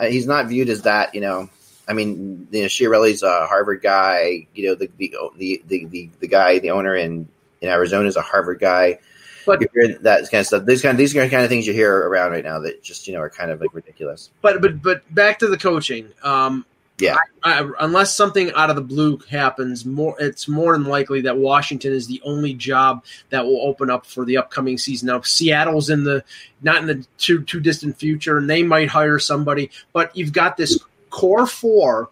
He's not viewed as that. You know, I mean, you know, Chiarelli's a Harvard guy. You know, the the the the, the, the guy, the owner in in Arizona is a Harvard guy. But- you hear that kind of stuff. These kind of these are kind of things you hear around right now that just you know are kind of like ridiculous. But but but back to the coaching. Um, Yeah. I, I, unless something out of the blue happens, more it's more than likely that Washington is the only job that will open up for the upcoming season. Now Seattle's in the not in the too too distant future, and they might hire somebody. But you've got this core four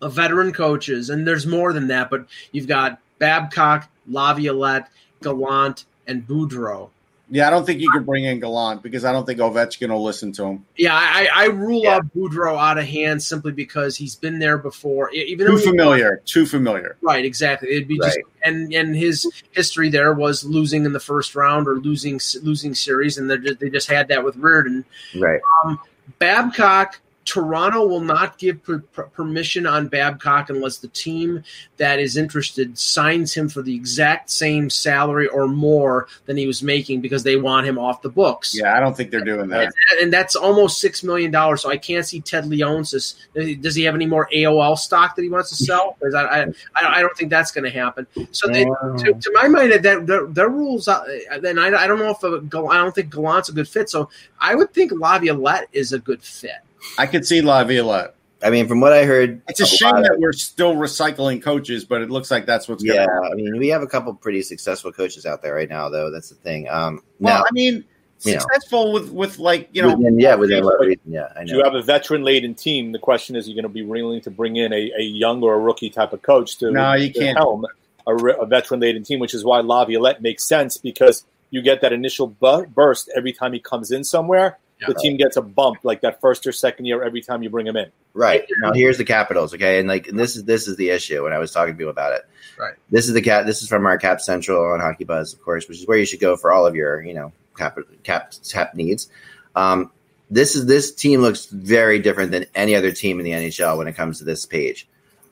of veteran coaches, and there's more than that. But you've got Babcock, Laviolette, Gallant, and Boudreau. Yeah, I don't think you could bring in Gallant because I don't think Ovechkin will listen to him. Yeah, I, I rule Yeah. out Boudreau out of hand simply because he's been there before. Even Too familiar. Too familiar. right? Exactly. It'd be just and and his history there was losing in the first round or losing losing series, and they just, they just had that with Reirden. Right. Um, Babcock. Toronto will not give per- per- permission on Babcock unless the team that is interested signs him for the exact same salary or more than he was making because they want him off the books. Yeah, I don't think they're doing that. And, and that's almost six million dollars. So I can't see Ted Leonsis. Does he have any more AOL stock that he wants to sell? Because I, I, I don't think that's going to happen. So they, to, to my mind, that their, their rules. uh, Then I, I don't know if a, Gal- I don't think Gallant's a good fit. So I would think Laviolette is a good fit. I could see Laviolette. I mean, from what I heard, It's a shame lot of- that we're still recycling coaches, but it looks like that's what's going Yeah, to happen. I mean, we have a couple pretty successful coaches out there right now, though. That's the thing. Um, Well, now, I mean, you know. successful with with like you know. within, yeah, within what reason? Yeah, I If know. you have a veteran laden team, the question is, are you're going to be willing to bring in a, a young or a rookie type of coach to, No, you to can't. helm a, a veteran laden team, which is why Laviolette makes sense because you get that initial bu- burst every time he comes in somewhere. The team gets a bump like that first or second year every time you bring him in. Right now, here's the Capitals. Okay, and like and this is this is the issue when I was talking to people about it. Right. This is the cap. This is from our Cap Central on Hockey Buzz, of course, which is where you should go for all of your you know cap cap cap needs. Um, this is this team looks very different than any other team in the NHL when it comes to this page.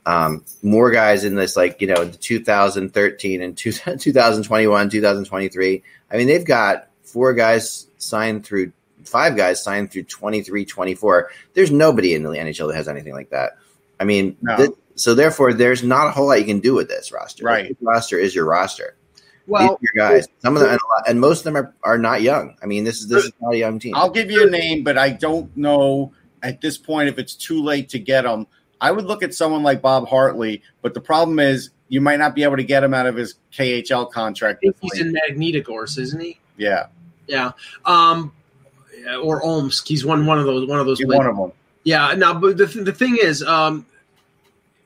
Um, more guys in this, like you know, 2013 and two, 2021, 2023. I mean, they've got four guys signed through, five guys signed through 23, 24. There's nobody in the NHL that has anything like that. I mean, No. th- so therefore, there's not a whole lot you can do with this roster. Right. This roster is your roster. Well, These are your guys. Some of them, and, a lot- and most of them are, are not young. I mean, this is this is not a young team. I'll give you a name, but I don't know at this point if it's too late to get them. I would look at someone like Bob Hartley, but the problem is you might not be able to get him out of his KHL contract. I think he's in Magnitogorsk, isn't he? yeah, Yeah. Um, or Omsk. He's one one of those one of those. one of them. Yeah, Now, but the, the thing is, um,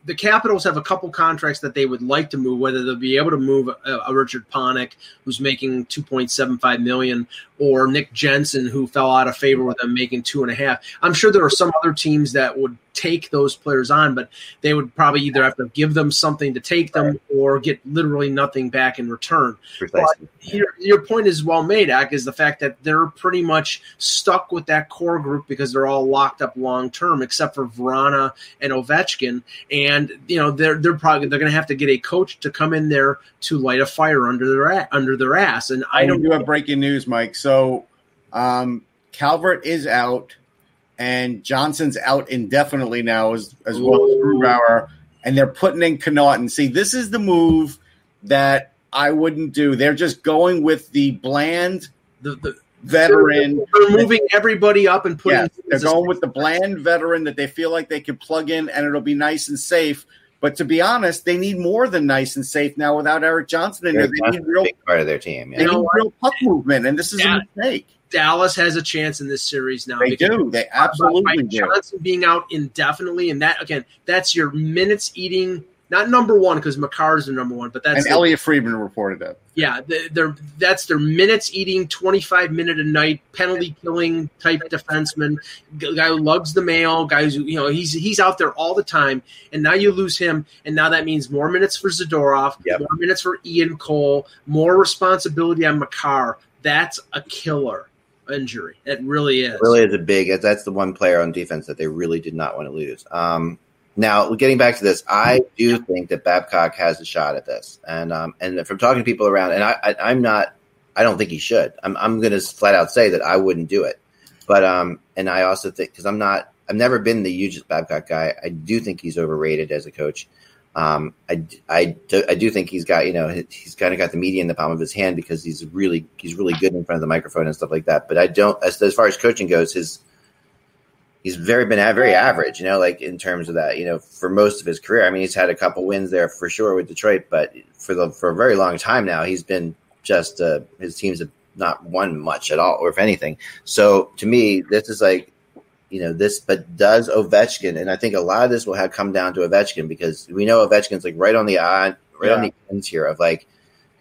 the Capitals have a couple contracts that they would like to move. Whether they'll be able to move a, a Richard Panik, who's making two point seven five million, or Nick Jensen, who fell out of favor with them making two and a half. I'm sure there are some other teams that would take those players on, but they would probably either have to give them something to take them or get literally nothing back in return Precisely. your, your point is well made, Ak, is the fact that they're pretty much stuck with that core group because they're all locked up long term, except for Vrana and Ovechkin. And you know they're they're probably they're going to have to get a coach to come in there to light a fire under their under their ass. And I I don't do have breaking news, Mike. So um, Calvert is out, and Johnson's out indefinitely now, as as well as Grubauer, and they're putting in Connauton. See, this is the move that I wouldn't do. They're just going with the bland the, the veteran. they're moving everybody up and putting. Yes, they're going with the bland veteran that they feel like they can plug in and it'll be nice and safe. But to be honest, they need more than nice and safe now without Erik Johnson in there. They Johnson's need a real, big part of their team. they Yeah. need real puck movement, and this is Yeah. a mistake. Dallas has a chance in this series now. They do. They by absolutely do. Johnson being out indefinitely, and that again, that's your minutes eating. Not number one because Makar is the number one, but that's And the- Elliotte Friedman reported that. Yeah, they- they're that's their minutes eating, twenty five minute a night penalty killing type defenseman. Guy who lugs the mail, guys who you know he's he's out there all the time, and now you lose him, and now that means more minutes for Zadorov, Yep. more minutes for Ian Cole, more responsibility on Makar. That's a killer injury. It really is. really is a big. That's the one player on defense that they really did not want to lose. Um, now, getting back to this, I do think that Babcock has a shot at this, and um, and from talking to people around, and I, I I'm not, I don't think he should. I'm I'm going to flat out say that I wouldn't do it, but um, and I also think because I'm not, I've never been the hugest Babcock guy. I do think he's overrated as a coach. Um, I, I, do, I do think he's got you know he's kind of got the media in the palm of his hand because he's really he's really good in front of the microphone and stuff like that. But I don't as as far as coaching goes, his he's very been very average, you know, like in terms of that, you know, for most of his career. I mean, he's had a couple wins there for sure with Detroit, but for the for a very long time now, he's been just uh, his teams have not won much at all, or if anything. So to me, this is like you know this, but does Ovechkin, and I think a lot of this will have come down to Ovechkin because we know Ovechkin's like right on the eye, right on the ends here of like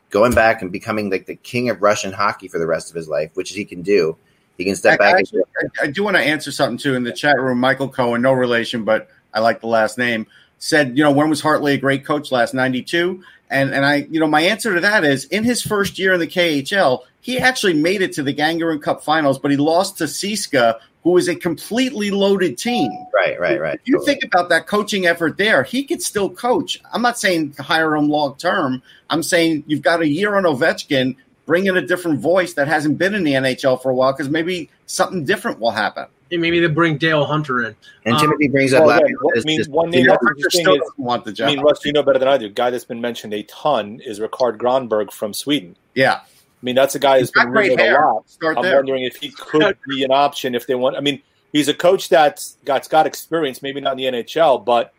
going back and becoming like the king of Russian hockey for the rest of his life, which he can do. He can step back. Actually, I, I do want to answer something too in the chat room. Michael Cohen, no relation, but I like the last name, said, you know, when was Hartley a great coach last 92? And and I, you know, my answer to that is in his first year in the KHL, he actually made it to the Gagarin Cup finals, but he lost to CSKA, who is a completely loaded team. right, right, right. If you think about that coaching effort there, he could still coach. I'm not saying hire him long term. I'm saying you've got a year on Ovechkin, bring in a different voice that hasn't been in the NHL for a while because maybe something different will happen. And maybe they bring Dale Hunter in. And Um, Timothy brings up. well, Lavi- again, I mean, just- one name you know, Hunter thing still is- doesn't want the job. I mean, Russ, you know better than I do. Guy that's been mentioned a ton is Rikard Grönborg from Sweden. yeah, I mean, that's a guy who's He's been rumored a lot. Start I'm there. wondering if he could be an option if they want. I mean, he's a coach that's got got experience, maybe not in the NHL, but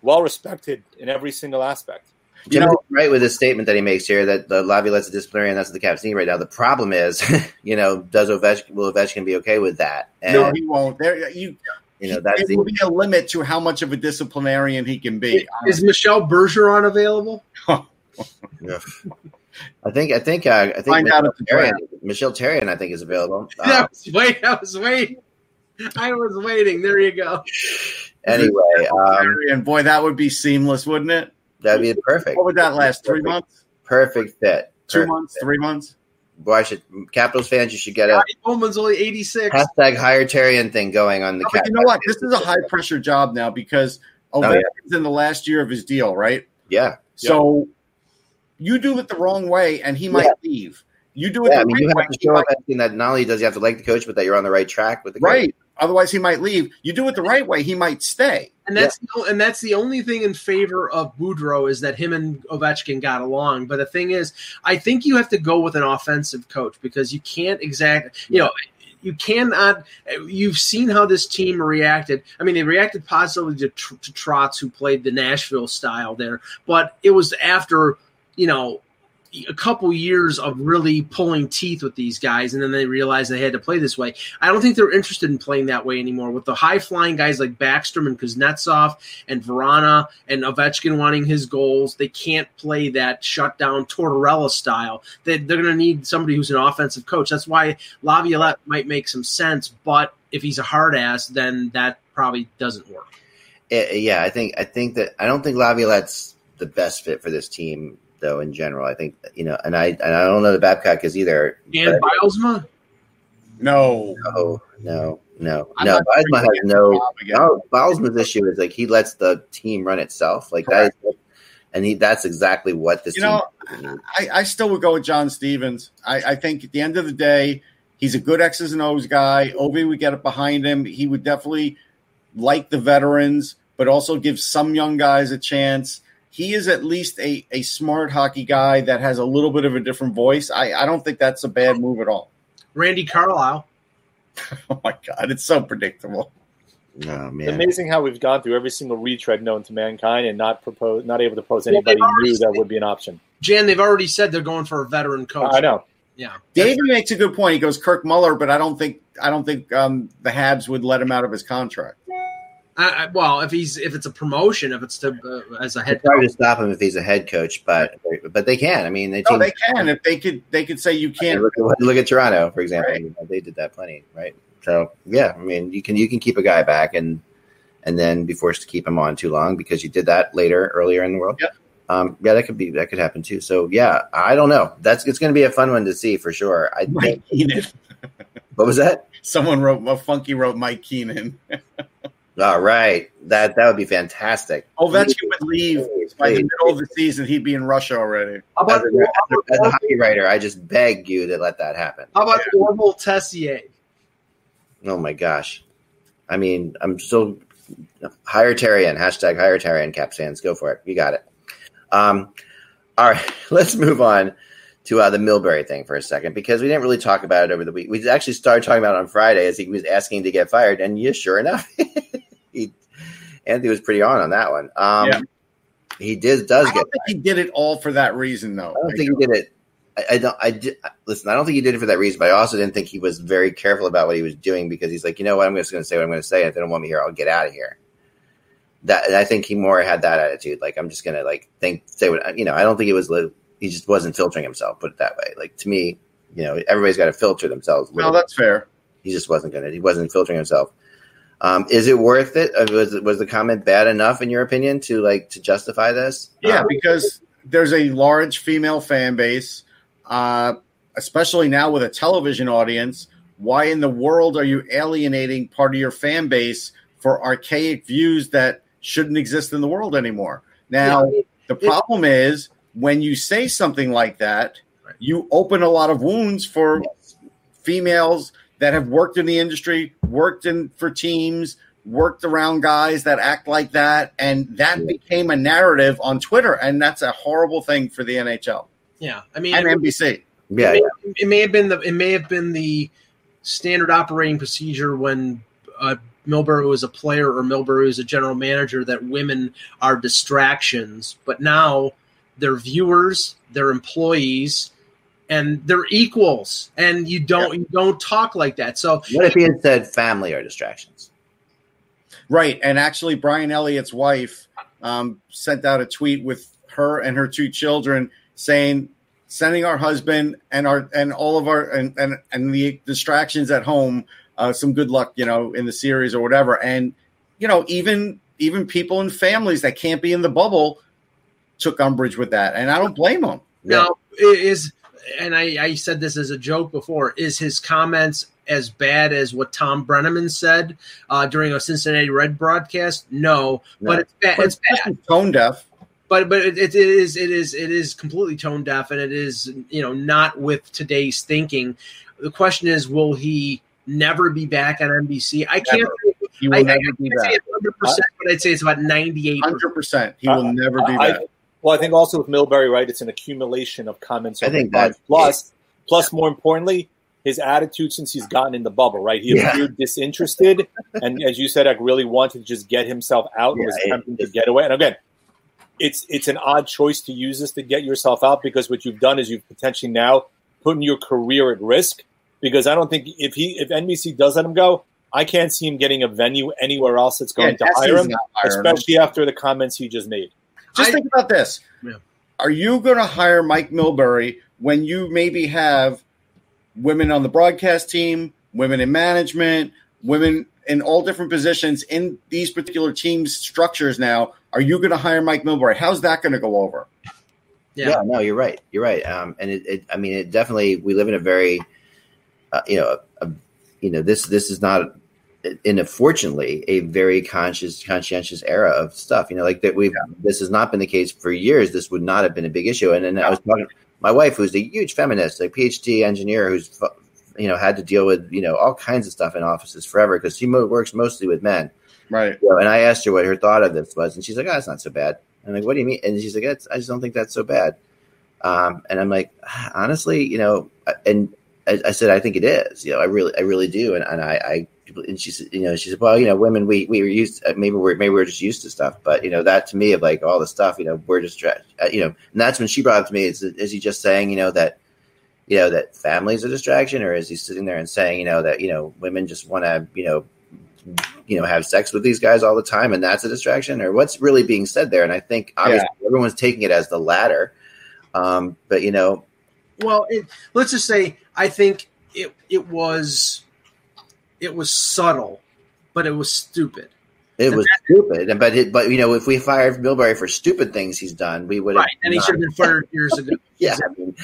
well respected in every single aspect. You know, right with his statement that he makes here that the Laviolette a disciplinary and that's what the Caps need right now. The problem is, you know, does Ovechkin will Ovechkin be okay with that? And no, he won't. There, you, you know, that's there the will be a limit to how much of a disciplinarian he can be. Is Michel Bergeron available? I think I think uh, I think Find out at the Marion. Michel Therrien, I think, is available. I Um, was waiting. I was waiting. I was waiting. There you go. anyway, um, and boy, that would be seamless, wouldn't it? That'd be perfect. What would that last? Three months? Perfect fit. Two Perfect months? fit. Three months? Boy, I should Capitals fans, you should get a Bowman's only 86. hashtag hire Therrien thing going on the. No, but you know what? This is a high pressure job now because Oh, yeah. Ovechkin's in the last year of his deal, right? Yeah, So you do it the wrong way, and he might Yeah. leave. You do it yeah. the I mean, right you way, have to show might- Ovechkin that not only does he have to like the coach, but that you're on the right track with the coach. Right. Otherwise, he might leave. You do it the right way, he might stay. And that's the, and that's the only thing in favor of Boudreau is that him and Ovechkin got along. But the thing is, I think you have to go with an offensive coach because you can't exactly, you know you cannot. You've seen how this team reacted. I mean, they reacted positively to, Tr- to Trotz, who played the Nashville style there, but it was after you know a couple years of really pulling teeth with these guys, and then they realized they had to play this way. I don't think they're interested in playing that way anymore. With the high flying guys like Backstrom and Kuznetsov and Vrana and Ovechkin wanting his goals, they can't play that shutdown Tortorella style. They, they're going to need somebody who's an offensive coach. That's why Laviolette might make some sense, but if he's a hard ass, then that probably doesn't work. Eh, yeah, I think I think that I don't think Laviolette's the best fit for this team, though. In general, I think you know, and I and I don't know the Babcock is either. And but- Bylsma, No. no, no, no, I'm no. not Bylsma has no. the. No, Bylsma's issue is like he lets the team run itself. Like that, is, and he that's exactly what this You team. know. I, I still would go with John Stevens. I, I think at the end of the day, he's a good X's and O's guy. Ovi would get it behind him. He would definitely like the veterans, but also give some young guys a chance. He is at least a, a smart hockey guy that has a little bit of a different voice. I, I don't think that's a bad move at all. Randy Carlyle. Oh my God, it's so predictable. no It's man. amazing how we've gone through every single retread known to mankind and not propose, not able to propose anybody they've already new that would be an option. Jan, they've already said they're going for a veteran coach. I know. Yeah. David makes a good point. He goes Kirk Muller, but I don't think I don't think um, the Habs would let him out of his contract. I, I, well, if he's if it's a promotion, if it's to uh, as a head It's hard coach, to stop him if he's a head coach, but but they can. I mean, they, No, they can if they could. They could say you can't. Look at, look at Toronto, for example. Right. You know, They did that plenty, right? So yeah, I mean, you can you can keep a guy back and and then be forced to keep him on too long because you did that later earlier in the world. Yep. Um, yeah, that could be that could happen too. So yeah, I don't know. That's it's going to be a fun one to see for sure. I Mike think. Keenan. What was that? Someone wrote a funky wrote Mike Keenan. All right, that that would be fantastic. Ovechkin would leave by the middle of the season. He'd be in Russia already. how As a, as a- as a hockey writer, I just beg you to let that happen. how about Orval Tessier? Oh my gosh. I mean, I'm still hire Therrien, hashtag hire Therrien, Caps fans. Go for it. You got it. Um, all right, let's move on to uh, the Milbury thing for a second because we didn't really talk about it over the week. We actually started talking about it on Friday as he was asking to get fired, and yeah, sure enough, he, Anthony was pretty on on that one. Um, Yeah. He did does I get. don't think he did it all for that reason, though. I don't think he did it. I, I don't. I did, listen. I don't think he did it for that reason, but I also didn't think he was very careful about what he was doing because he's like, you know what, I'm just going to say what I'm going to say. If they don't want me here, I'll get out of here. That and I think he more had that attitude. Like I'm just going to like think say what you know. I don't think it was. li- He just wasn't filtering himself. Put it that way. Like to me, you know, everybody's got to filter themselves. a No, little that's fair. he just wasn't going to. He wasn't filtering himself. Um, is it worth it? Uh, Was was the comment bad enough in your opinion to like to justify this? Yeah, Um, because there's a large female fan base, uh, especially now with a television audience. Why in the world are you alienating part of your fan base for archaic views that shouldn't exist in the world anymore? Now, the problem is when you say something like that, you open a lot of wounds for females that have worked in the industry, worked in for teams, worked around guys that act like that, and that Yeah. became a narrative on Twitter, and that's a horrible thing for the NHL Yeah, I mean, and it, NBC. yeah, it, yeah. may, it may have been the it may have been the standard operating procedure when uh, Milbury was a player or Milbury was a general manager that women are distractions, but now they're viewers, they're employees, and they're equals, and you don't you don't talk like that. So What if he had said family or distractions? Right. And actually, Brian Elliott's wife um, sent out a tweet with her and her two children saying sending our husband and our and all of our and and, and the distractions at home uh, some good luck, you know, in the series or whatever. And you know, even even people in families that can't be in the bubble took umbrage with that, and I don't blame them. Now is and I, I said this as a joke before. Is his comments as bad as what Thom Brennaman said uh, during a Cincinnati Red broadcast? No, No. but it's bad. But It's bad. tone deaf. but but it, it is it is it is completely tone deaf and it is you know not with today's thinking the question is will he never be back on nbc i can't Never. He will I, I, never can't be say back. it's 100% but i'd say it's about 98 Hundred percent. He will Uh, never be I- back. Well, I think also with Milbury, right, it's an accumulation of comments. I think that- plus, plus more importantly, his attitude since he's gotten in the bubble, right? He Yeah. appeared disinterested, and as you said, I really wanted to just get himself out and Yeah, was it- attempting to get away. And again, it's it's an odd choice to use this to get yourself out because what you've done is you've potentially now putting your career at risk. Because I don't think if he if NBC does let him go, I can't see him getting a venue anywhere else that's going Yeah, to hire him, not hiring him. especially after the comments he just made. Just I- think about this. Yeah. Are you going to hire Mike Milbury when you maybe have women on the broadcast team, women in management, women in all different positions in these particular teams structures now? Are you going to hire Mike Milbury? How's that going to go over? Yeah. Yeah. no, you're right. You're right. Um, and it, it, I mean, it definitely, we live in a very, uh, you know, a, a, you know, this, this is not, in a fortunately, a very conscious, conscientious era of stuff. You know, like that. We've this has not been the case for years. This would not have been a big issue. And then I was talking, my wife, who's a huge feminist, a PhD engineer, who's you know had to deal with you know all kinds of stuff in offices forever because she mo- works mostly with men. Right. You know, and I asked her what her thought of this was, and she's like, "Oh, it's not so bad." I'm like, "What do you mean?" And she's like, "It's- "I just don't think that's so bad." Um, and I'm like, honestly, you know, and I, I said, "I think it is." You know, I really, I really do. And, and I, I, and she said, you know, she said, "Well, you know, women, we we were used, maybe we're maybe we're just used to stuff, but you know, that to me of like all the stuff, you know, we're just, uh, you know, and that's when she brought up to me, is is he just saying, you know, that." You know that family's a distraction, or is he sitting there and saying, you know, that you know women just want to, you know, you know have sex with these guys all the time and that's a distraction or what's really being said there and i think obviously everyone's taking it as the latter um, but you know Well, it, let's just say I think it it was it was subtle, but it was stupid. it was stupid and but it, but you know if we fired Milbury for stupid things he's done we would have Right, and he should have been fired years ago. yeah I mean,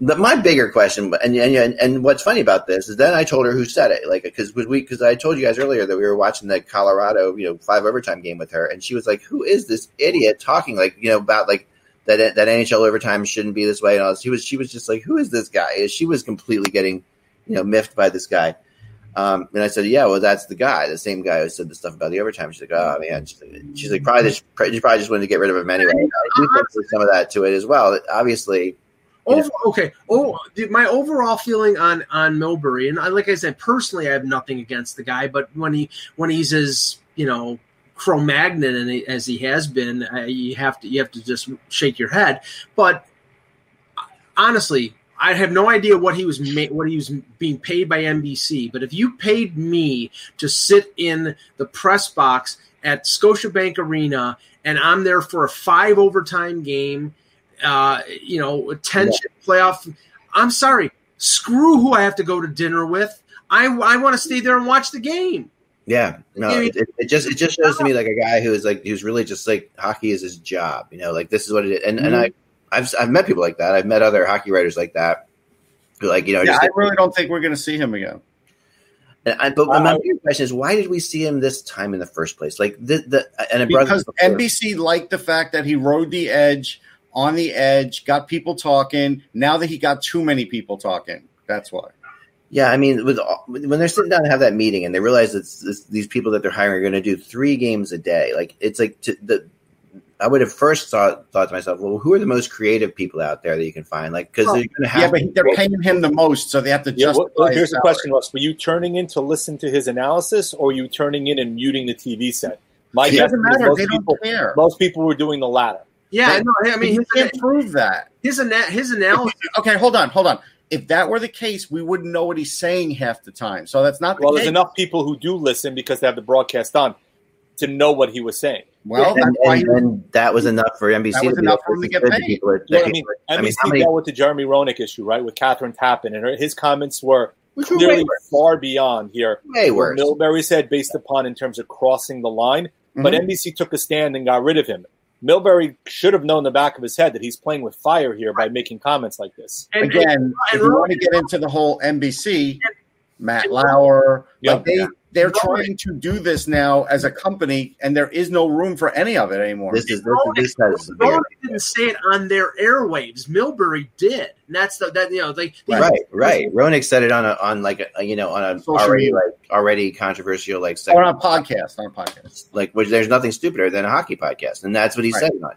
the, my bigger question and, and and what's funny about this is then i told her who said it like because we because i told you guys earlier that we were watching the colorado you know five overtime game with her and she was like who is this idiot talking like you know about like that that nhl overtime shouldn't be this way and all this. she was she was just like who is this guy she was completely getting you know miffed by this guy um, and I said, "Yeah, well, that's the guy, the same guy who said the stuff about the overtime." She's like, "Oh man," she's like, she's like "Probably, just, she probably just wanted to get rid of him anyway." Think there's some of that to it as well. Obviously, Over, okay. Oh, my overall feeling on on Milbury, and I, like I said, personally, I have nothing against the guy, but when he when he's as you know Cro-Magnon and as he has been, uh, you have to you have to just shake your head. But honestly, I have no idea what he was ma- what he was being paid by NBC. But if you paid me to sit in the press box at Scotiabank Arena and I'm there for a five overtime game, uh, you know, attention playoff. I'm sorry, screw who I have to go to dinner with. I, I want to stay there and watch the game. Yeah, no, Yeah, it, it, it just it just shows to me like a guy who is like who's really just like hockey is his job. You know, like this is what it is. And and I I've I've met people like that. I've met other hockey writers like that. Like you know Yeah, just I really don't think we're going to see him again. and I, but I- my bigger question is why did we see him this time in the first place? Like the the and because. NBC liked the fact that he rode the edge on the edge, got people talking. Now that he got too many people talking, that's why. Yeah, I mean, with all- when they're sitting down to have that meeting and they realize that these people that they're hiring are going to do three games a day, like it's like to, the. I would have first thought thought to myself, well, who are the most creative people out there that you can find? Like, because Well, they're going to have Yeah, but they're paying him the most, so they have to Yeah, justify. well, well, here's the salary. question, Russ. Were you turning in to listen to his analysis, or were you turning in and muting the TV set? My It guess doesn't matter. most They people, don't care. most people were doing the latter. Yeah, They- no, I mean he can't prove that. his, ana- his analysis. Okay, hold on, hold on. If that were the case, we wouldn't know what he's saying half the time. So that's not the Well, case. there's enough people who do listen because they have the broadcast on. To know what he was saying. Well, and, that's and, and that was enough for NBC. That was to be enough for him to get paid. people that- I mean, NBC I mean, how many- dealt with the Jeremy Roenick issue, right, with Kathryn Tappen, and her, his comments were which clearly worse. far beyond here. Way worse. Milbury said based upon in terms of crossing the line, but Mhm. NBC took a stand and got rid of him. Milbury should have known the back of his head that he's playing with fire here by making comments like this. And, again, and if you want to get into the whole NBC, Matt Lauer, Yep. like they they're Rowan- trying to do this now as a company, and there is no room for any of it anymore. This is this, this has Rowan didn't say it on their airwaves. Milbury did, and that's the that you know they, they right, right. Roenick said it on a on like a you know on a Social already media. like already controversial like or segment, on a podcast, on a podcast. like which there's nothing stupider than a hockey podcast, and that's what he Right. said on.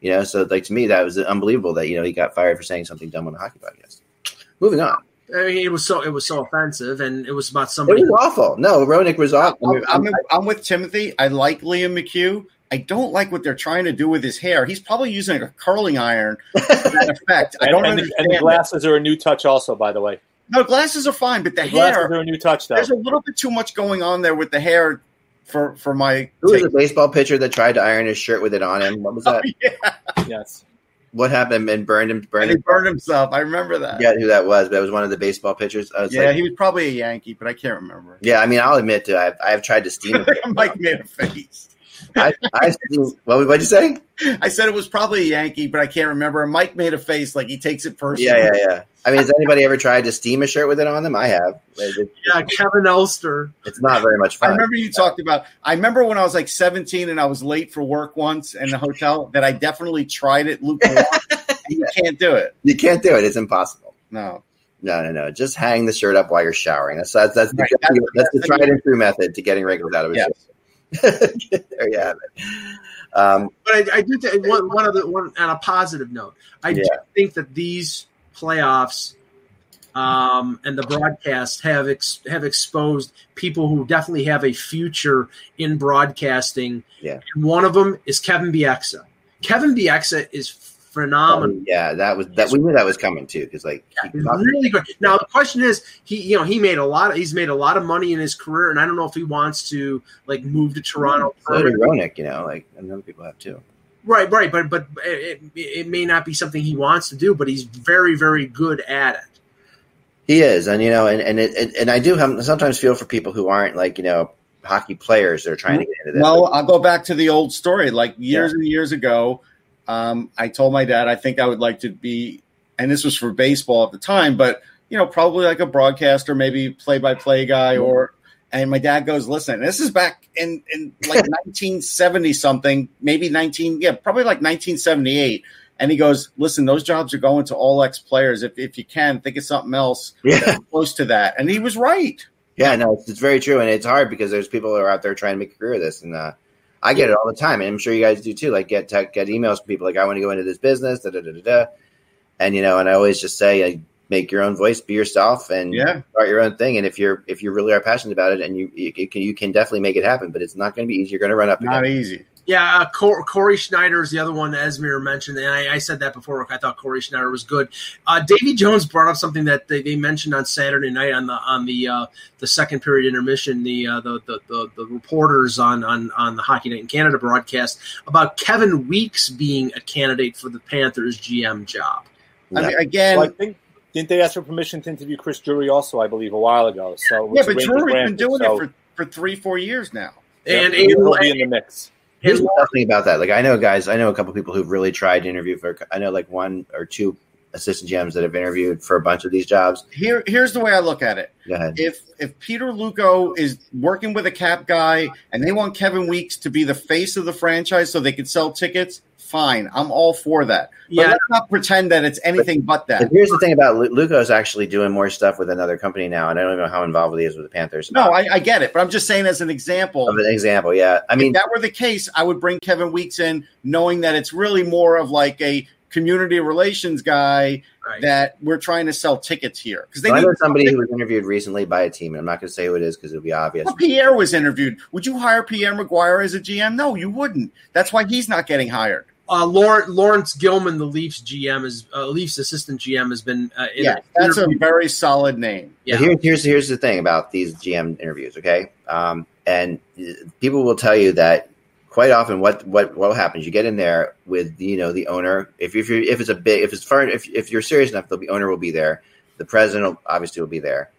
You know, so like to me that was unbelievable that you know he got fired for saying something dumb on a hockey podcast. Moving on, I mean, it was so it was so offensive, and it was about somebody. it somebody. was awful. No, Roenick was awful. I'm, I'm, I'm with Timothy. I like Liam McHugh. I don't like what they're trying to do with his hair. He's probably using a curling iron for that effect. I don't and, the, understand. and the that. glasses are a new touch, also, by the way. No, glasses are fine, but the, The glasses hair. are a new touch, though. There's a little bit too much going on there with the hair for for my. Who was taste. the baseball pitcher that tried to iron his shirt with it on him? What was oh, that? yeah, Yes. What happened and burned him? Burned and he him. burned himself. I remember that. Yeah, who that was, but it was one of the baseball pitchers. I was Yeah, like, he was probably a Yankee, but I can't remember. yeah. I mean, I'll admit to I've, I've tried to steam him. Mike made a face. I, I what what'd you say? I said it was probably a Yankee, but I can't remember. And Mike made a face like he takes it personally. Yeah, yeah, yeah. I mean, has anybody ever tried to steam a shirt with it on them? I have. It- it- Yeah, Kevin Elster. it's not very much fun. I remember you talked about. I remember when I was like 17 and I was late for work once in the hotel that I definitely tried it lukewarm. you can't do it. You can't do it. It's impossible. No. No, no, no. Just hang the shirt up while you're showering. That's that's that's, Right. the, that's, That's- the tried and true method to getting wrinkles out of a Yeah. shirt. There you have it. Um, But I, I do think one one other one on a positive note. I do think that these playoffs um, and the broadcast have ex, have exposed people who definitely have a future in broadcasting. Yeah. And one of them is Kevin Bieksa. Kevin Bieksa is phenomenal. Oh, yeah, that was that. We knew that was coming too because like he He's really good. Now the question is, he you know he made a lot. Of, he's made a lot of money in his career, and I don't know if he wants to like move to Toronto. so did Roenick, you know, like and other people have too. Right, right, but but it, it may not be something he wants to do, but he's very, very good at it. He is, and you know, and and it, and I do have, sometimes feel for people who aren't like you know hockey players that are trying to get into this. Well, I'll go back to the old story. Like years and years ago, um, I told my dad I think I would like to be, and this was for baseball at the time, but you know, probably like a broadcaster, maybe play-by-play guy, or. And my dad goes, "Listen, this is back in in like 1970 something, maybe 19, yeah, probably like 1978." And he goes, "Listen, those jobs are going to all ex players. If if you can, think of something else yeah, close to that." And he was right. yeah, no, it's, it's very true, and it's hard because there's people who are out there trying to make a career of this, and uh, I get it all the time, and I'm sure you guys do too. Like get tech, get emails from people like I want to go into this business, da da da da da, and you know, and I always just say, uh, make your own voice, be yourself, and Yeah. start your own thing. And if you're if you really are passionate about it, and you you, can you can definitely make it happen, but it's not going to be easy. You're going to run up Not easy. Yeah, uh, Cor- Cory Schneider is the other one Esmir mentioned, and I, I said that before. I thought Cory Schneider was good. Uh, Davy Jones brought up something that they, they mentioned on Saturday night on the on the uh, the second period intermission. The, uh, the, the the the reporters on on on the Hockey Night in Canada broadcast about Kevin Weeks being a candidate for the Panthers GM job. I mean, again, Well, I think didn't they ask for permission to interview Chris Drury also? I believe a while ago. So Yeah, but Rangers Drury's been doing so, it for, for three, four years now. yeah, And he'll and, be in the mix. Here's and the thing about that. Like I know guys, I know a couple people who've really tried to interview for. I know like one or two assistant GMs that have interviewed for a bunch of these jobs. Here, here's the way I look at it. If if Peter Luukko is working with a cap guy and they want Kevin Weeks to be the face of the franchise so they can sell tickets, fine. I'm all for that. But yeah, let's not pretend that it's anything but But that. here's the thing about Lu- Luukko's actually doing more stuff with another company now, and I don't know how involved he is with the Panthers. No, I, I get it, but I'm just saying as an example. of an example, yeah. I mean, if that were the case, I would bring Kevin Weeks in, knowing that it's really more of like a community relations guy right. that we're trying to sell tickets here because they I need know somebody who was interviewed recently by a team, and I'm not going to say who it is because it'll be obvious. Well, Pierre was interviewed. Would you hire Pierre McGuire as a GM? No, you wouldn't. That's why he's not getting hired. Uh, Lawrence, Laurence Gilman, the Leafs GM, is uh, Leafs assistant GM, has been. Uh, in- Yeah, that's a very solid name. Yeah. Here, here's here's the thing about these GM interviews, okay? Um, and people will tell you that quite often what what what happens? You get in there with you know the owner. If if you if it's a big if it's far if if you're serious enough, the owner will be there. The president will, obviously will be there,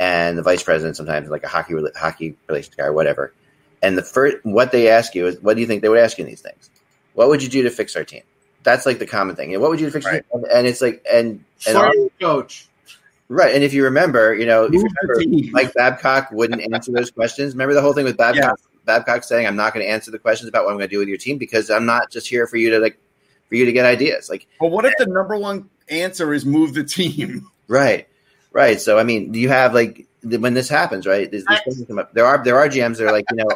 and the vice president sometimes like a hockey rela- hockey relations guy or whatever. And the first what they ask you is, what do you think they would ask you in these things? What would you do to fix our team? That's like the common thing. And what would you do to fix? our Right. team? And, and it's like and and Fire the coach. Right, and if you remember, you know, if you remember. Mike Babcock wouldn't answer those questions. Remember the whole thing with Babcock? Babcock saying, "I'm not going to answer the questions about what I'm going to do with your team because I'm not just here for you to like for you to get ideas." Like, But what if the number one answer is move the team? right, right. So, I mean, do you have like when this happens, right? These, these things come up. There are there are GMs that are like, you know,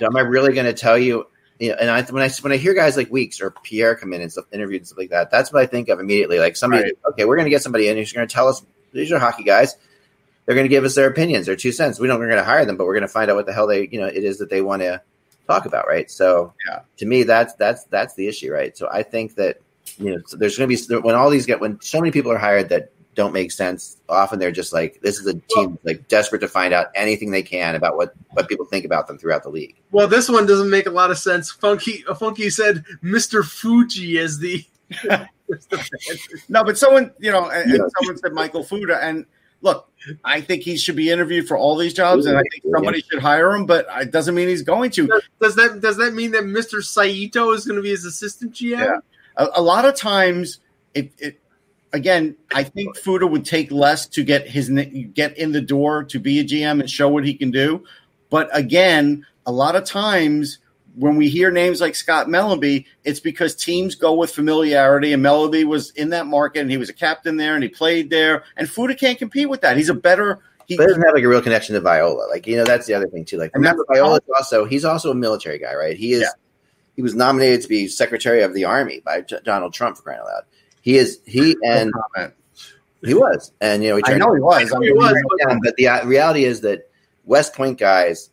am I really going to tell you? You know, and I when I when I hear guys like Weeks or Pierre come in and stuff, interviewed and stuff like that, that's what I think of immediately. Like somebody, Right. okay, we're going to get somebody in who's going to tell us these are hockey guys. They're going to give us their opinions, their two cents. We don't. We're going to hire them, but we're going to find out what the hell they, you know, it is that they want to talk about, right? So, Yeah. to me, that's that's that's the issue, right? So I think that you know, so there's going to be when all these get when so many people are hired that don't make sense. Often they're just like this is a team like desperate to find out anything they can about what what people think about them throughout the league. Well, this one doesn't make a lot of sense. Funky, uh, Funky said Mr. Fuji as the. No, but someone, you know, and, and someone said Michael Futa, and look, I think he should be interviewed for all these jobs, and I think somebody should hire him, but it doesn't mean he's going to. does, does that does that mean that Mr. Saito is going to be his assistant GM? Yeah. A, a lot of times, it, it again, I think Futa would take less to get his get in the door to be a GM and show what he can do. But again, a lot of times when we hear names like Scott Mellanby, it's because teams go with familiarity, and Mellanby was in that market, and he was a captain there, and he played there, and Futa can't compete with that. He's a better. He, But doesn't have like a real connection to Viola. Like you know, that's the other thing too. Like remember, Viola's also he's also a military guy, right? He is. Yeah. He was nominated to be Secretary of the Army by Donald Trump for crying out loud. He is he and comment. he was, and you know, he I know he was. I know he was. Yeah, but the uh, reality is that West Point guys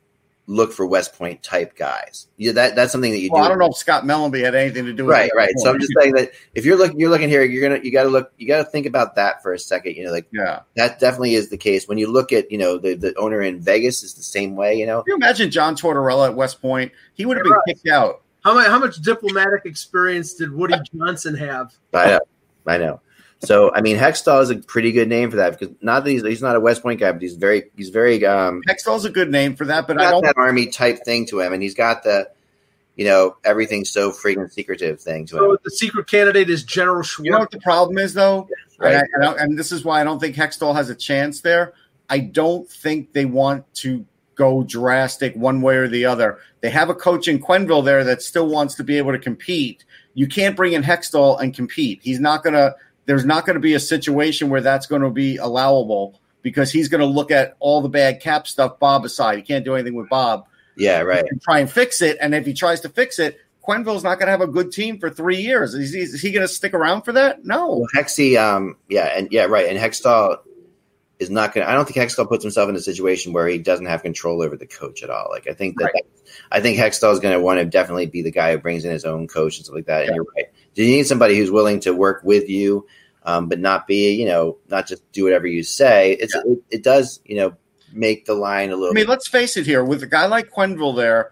look for West Point type guys. Yeah, that that's something that you Well, do. I don't know if Scott Mellanby had anything to do with Right, it. right. So I'm just saying that if you're looking, you're looking here, you're gonna, you got to look, you got to think about that for a second. You know, like yeah. that definitely is the case. When you look at, you know, the the owner in Vegas is the same way. You know, Can you imagine John Tortorella at West Point? He would have been kicked out. How much how much diplomatic experience did Woody Johnson have? I know, I know. So I mean, Hextall is a pretty good name for that because not that he's he's not a West Point guy, but he's very he's very um Hextall's a good name for that, but I got don't. that army type thing to him, and he's got the, you know, everything's so freaking secretive thing to him. So the secret candidate is General Schwartz. You know what the problem is, though, Right. and, I, and, I- and this is why I don't think Hextall has a chance there. I don't think they want to go drastic one way or the other. They have a coach in Quenneville there that still wants to be able to compete. You can't bring in Hextall and compete. He's not going to. There's not going to be a situation where that's going to be allowable because he's going to look at all the bad cap stuff Bob aside. He can't do anything with Bob. yeah, right. and try and fix it. And if he tries to fix it, Quenneville's not going to have a good team for three years. Is he, is he going to stick around for that? No. Well, Hexy, um, yeah, and yeah, right. And Hextall is not going. to I don't think Hextall puts himself in a situation where he doesn't have control over the coach at all. Like I think that, Right. I think Hextall is going to want to definitely be the guy who brings in his own coach and stuff like that. And you're right. Do you need somebody who's willing to work with you, um, but not be, you know, not just do whatever you say? It's it, it does, you know, make the line a little. I mean, let's face it here with a guy like Quenneville there,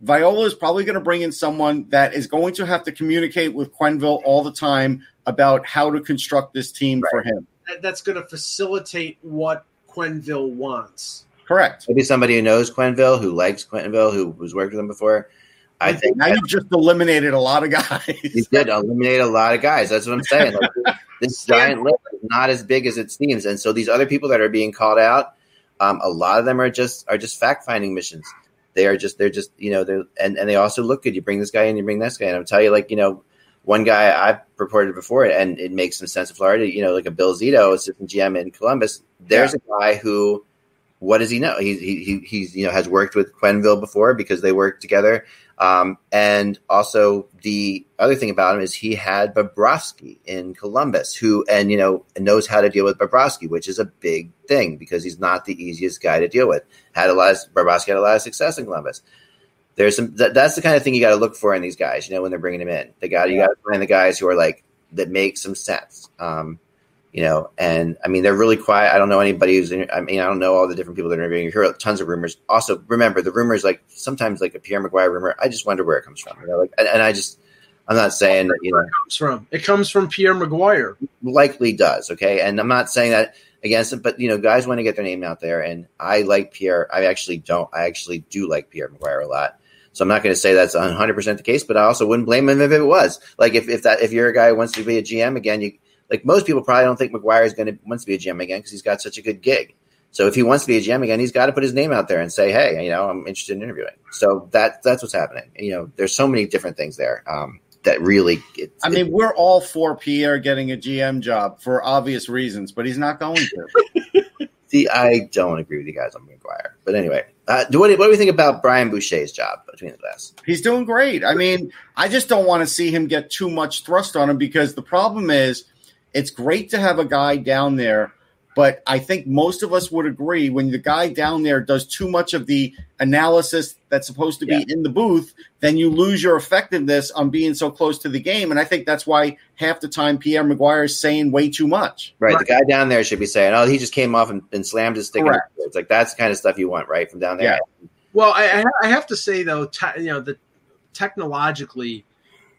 Viola is probably going to bring in someone that is going to have to communicate with Quenneville all the time about how to construct this team for him. That- that's going to facilitate what Quenneville wants. Correct. maybe somebody who knows Quenneville, who likes Quenneville, who was worked with him before. I think now you've just eliminated a lot of guys. He guys. did eliminate a lot of guys. That's what I'm saying. Like, this giant list is not as big as it seems, and so these other people that are being called out, um, a lot of them are just are just fact finding missions. They are just they're just you know they're and, and they also look good. You bring this guy in, you bring this guy in. I'm tell you like you know one guy I've reported before, and it makes some sense in Florida. You know like a Bill Zito, assistant GM in Columbus. There's a guy who. What does he know? He, he, he he's you know has worked with Quenneville before because they worked together. Um, and also the other thing about him is he had Bobrovsky in Columbus, who and you know knows how to deal with Bobrovsky, which is a big thing because he's not the easiest guy to deal with. Had a lot of Bobrovsky had a lot of success in Columbus. There's some that, that's the kind of thing you got to look for in these guys. You know, when they're bringing them in, they got you got to find the guys who are like that make some sense. Um, you know, and I mean they're really quiet. I don't know anybody who's. In, I mean, I don't know all the different people that are interviewing. You hear tons of rumors. Also, remember the rumors like sometimes like a Pierre McGuire rumor. I just wonder where it comes from. You know, like and, and I just I'm not saying that you know it comes from it comes from Pierre McGuire. likely does. Okay, and I'm not saying that against it, but you know, guys want to get their name out there, and I like Pierre. I actually don't. I actually do like Pierre McGuire a lot. So I'm not going to say that's 100 percent the case, but I also wouldn't blame him if it was. Like if, if that if you're a guy who wants to be a GM again, you like most people probably don't think McGuire is going to wants to be a GM again because he's got such a good gig. So if he wants to be a GM again, he's got to put his name out there and say, "Hey, you know, I'm interested in interviewing." So that that's what's happening. You know, there's so many different things there um, that really. It, I mean, we're all for Pierre getting a GM job for obvious reasons, but he's not going to. see, I don't agree with you guys on McGuire, but anyway, uh, do what, what do we think about Brian Boucher's job between the glass? He's doing great. I mean, I just don't want to see him get too much thrust on him because the problem is it's great to have a guy down there, but I think most of us would agree when the guy down there does too much of the analysis that's supposed to be Yeah. in the booth, then you lose your effectiveness on being so close to the game. And I think that's why half the time Pierre McGuire is saying way too much. Right, Right. the guy down there should be saying, "Oh, he just came off and, and slammed his stick." in Correct. It's like that's the kind of stuff you want, right, from down there. Yeah. Well, I, I- I have to say though, te- you know, the technologically,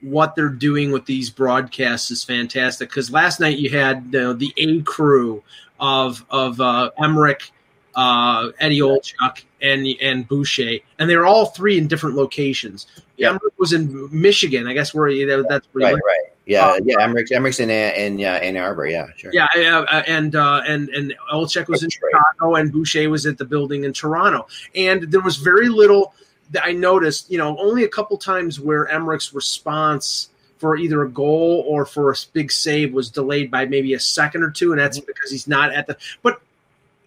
what they're doing with these broadcasts is fantastic. Because last night you had you know, the A crew of of uh, Emrick, uh, Eddie Olczyk, and and Boucher, and they were all three in different locations. Yeah. Emrick was in Michigan, I guess where he, that's where Right, right, yeah, Uh, yeah. Emrick, Emrick's in in Ann Arbor, yeah, sure. Yeah, uh, and uh, and and Olczyk was in Detroit. Chicago, and Boucher was at the building in Toronto. And there was very little that I noticed. You know, only a couple times where Emrick's response for either a goal or for a big save was delayed by maybe a second or two, and that's mhm. because he's not at the. But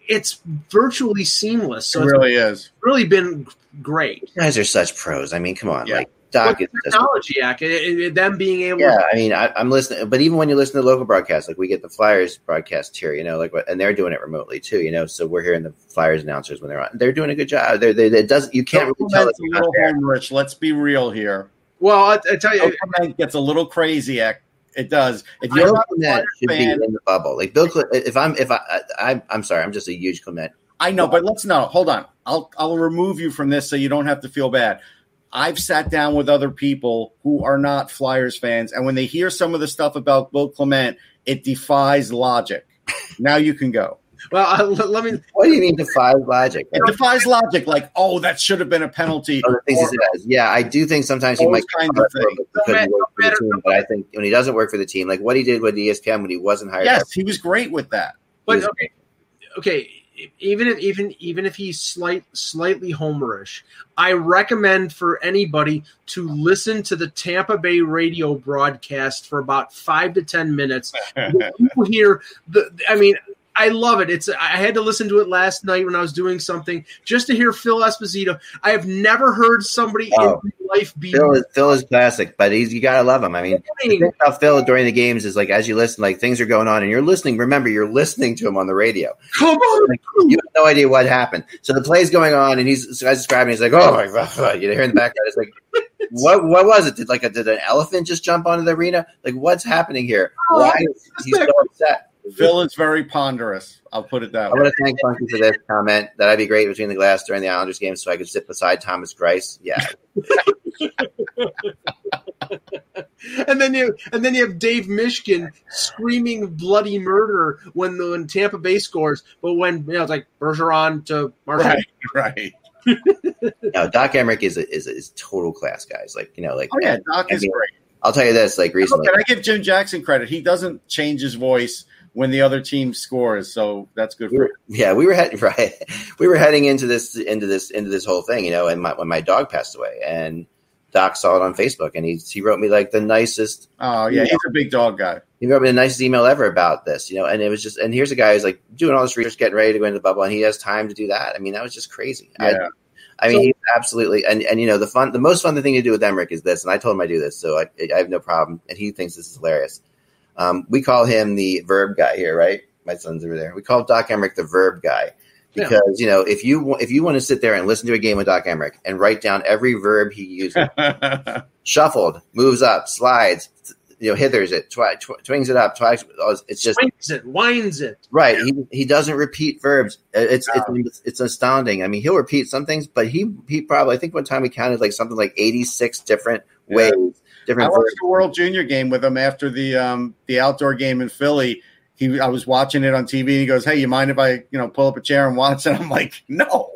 it's virtually seamless, so it it's really is. really been great. You guys are such pros. I mean, come on, Yeah. like Doc But is the just technology act, it, it- them being able. Yeah, I mean, I, I'm listening, but even when you listen to local broadcasts, like we get the Flyers broadcast here, you know, like and they're doing it remotely too, you know. So we're hearing the Flyers announcers when they're on. They're doing a good job. They're, they it doesn't. you can't really tell Clement's that a not little home rich. Let's be real here. Well, I, I tell you, Clement gets a little crazy. It does. If you're not a Clement Flyers should be fan, in the bubble. Like Bill, Cle- if I'm if I, I I'm sorry, I'm just a huge Clement. I know, but let's know. Hold on. I'll I'll remove you from this so you don't have to feel bad. I've sat down with other people who are not Flyers fans, and when they hear some of the stuff about Bill Clement, it defies logic. Now you can go. Well, I, let, let me. What do you mean defies logic? It defies logic. Like, oh, that should have been a penalty. Other things Or- he says. Yeah, I do think sometimes he might kinds of things. because he No for the matter- team. But I think when he doesn't work for the team, like what he did with ESPN when he wasn't hired, Yes, he was great with that. But okay, okay. Even if even even if he's slight slightly homerish, I recommend for anybody to listen to the Tampa Bay radio broadcast for about five to ten minutes. you hear the. I mean, I love it. It's. I had to listen to it last night when I was doing something just to hear Phil Esposito. I have never heard somebody Oh. in life be Phil is Phil is classic, but he's you gotta love him. I mean, the thing about Phil during the games is like as you listen, like things are going on and you're listening. Remember, you're listening to him on the radio. Come on, Like, you have no idea what happened. So the play's going on, and he's so I describing. He's like, "Oh my god!" You hear in the background. It's like, "What? What was it? Did like a, did an elephant just jump onto the arena? Like, what's happening here? Oh, Why is he so upset?" Phil is very ponderous. I'll put it that I way. I want to thank Funky for this comment. That I'd be great between the glass during the Islanders game, so I could sit beside Thomas Grice. Yeah, and then you and then you have Dave Mishkin screaming bloody murder when the when Tampa Bay scores, but when you know it's like Bergeron to Marchand. Right, right. no, Doc Emrick is a, is a, is total class, guys. Like you know, like Oh yeah, Doc I is mean, great. I'll tell you this. Like recently, Can I give Jim Jackson credit? He doesn't change his voice when the other team scores, so that's good we were, yeah, we were heading right. We were heading into this into this into this whole thing, you know. And my, when my dog passed away, and Doc saw it on Facebook, and he he wrote me like the nicest. Oh yeah, he's a big dog guy. He wrote me the nicest email ever about this, you know. And it was just, and here's a guy who's like doing all this research, getting ready to go into the bubble, and he has time to do that. I mean, that was just crazy. I, Yeah. I mean, So- he's absolutely, and and you know, the fun, the most fun thing to do with Emrick is this, and I told him I do this, so I, I have no problem, and he thinks this is hilarious. Um, we call him the verb guy here, right? My son's over there. We call Doc Emrick the verb guy Yeah. because you know if you if you want to sit there and listen to a game with Doc Emrick and write down every verb he uses, shuffled, moves up, slides, you know, hithers it, twi- tw- twings it up, twice. It's just Swings it, winds it. right. He he doesn't repeat verbs. It's it's it's astounding. I mean, he'll repeat some things, but he he probably I think one time we counted like something like eighty six different Yeah. ways, I watched verbs. the World Junior game with him after the um, the outdoor game in Philly. He, I was watching it on TV. And he goes, "Hey, you mind if I, you know, pull up a chair and watch?" And I'm like, "No."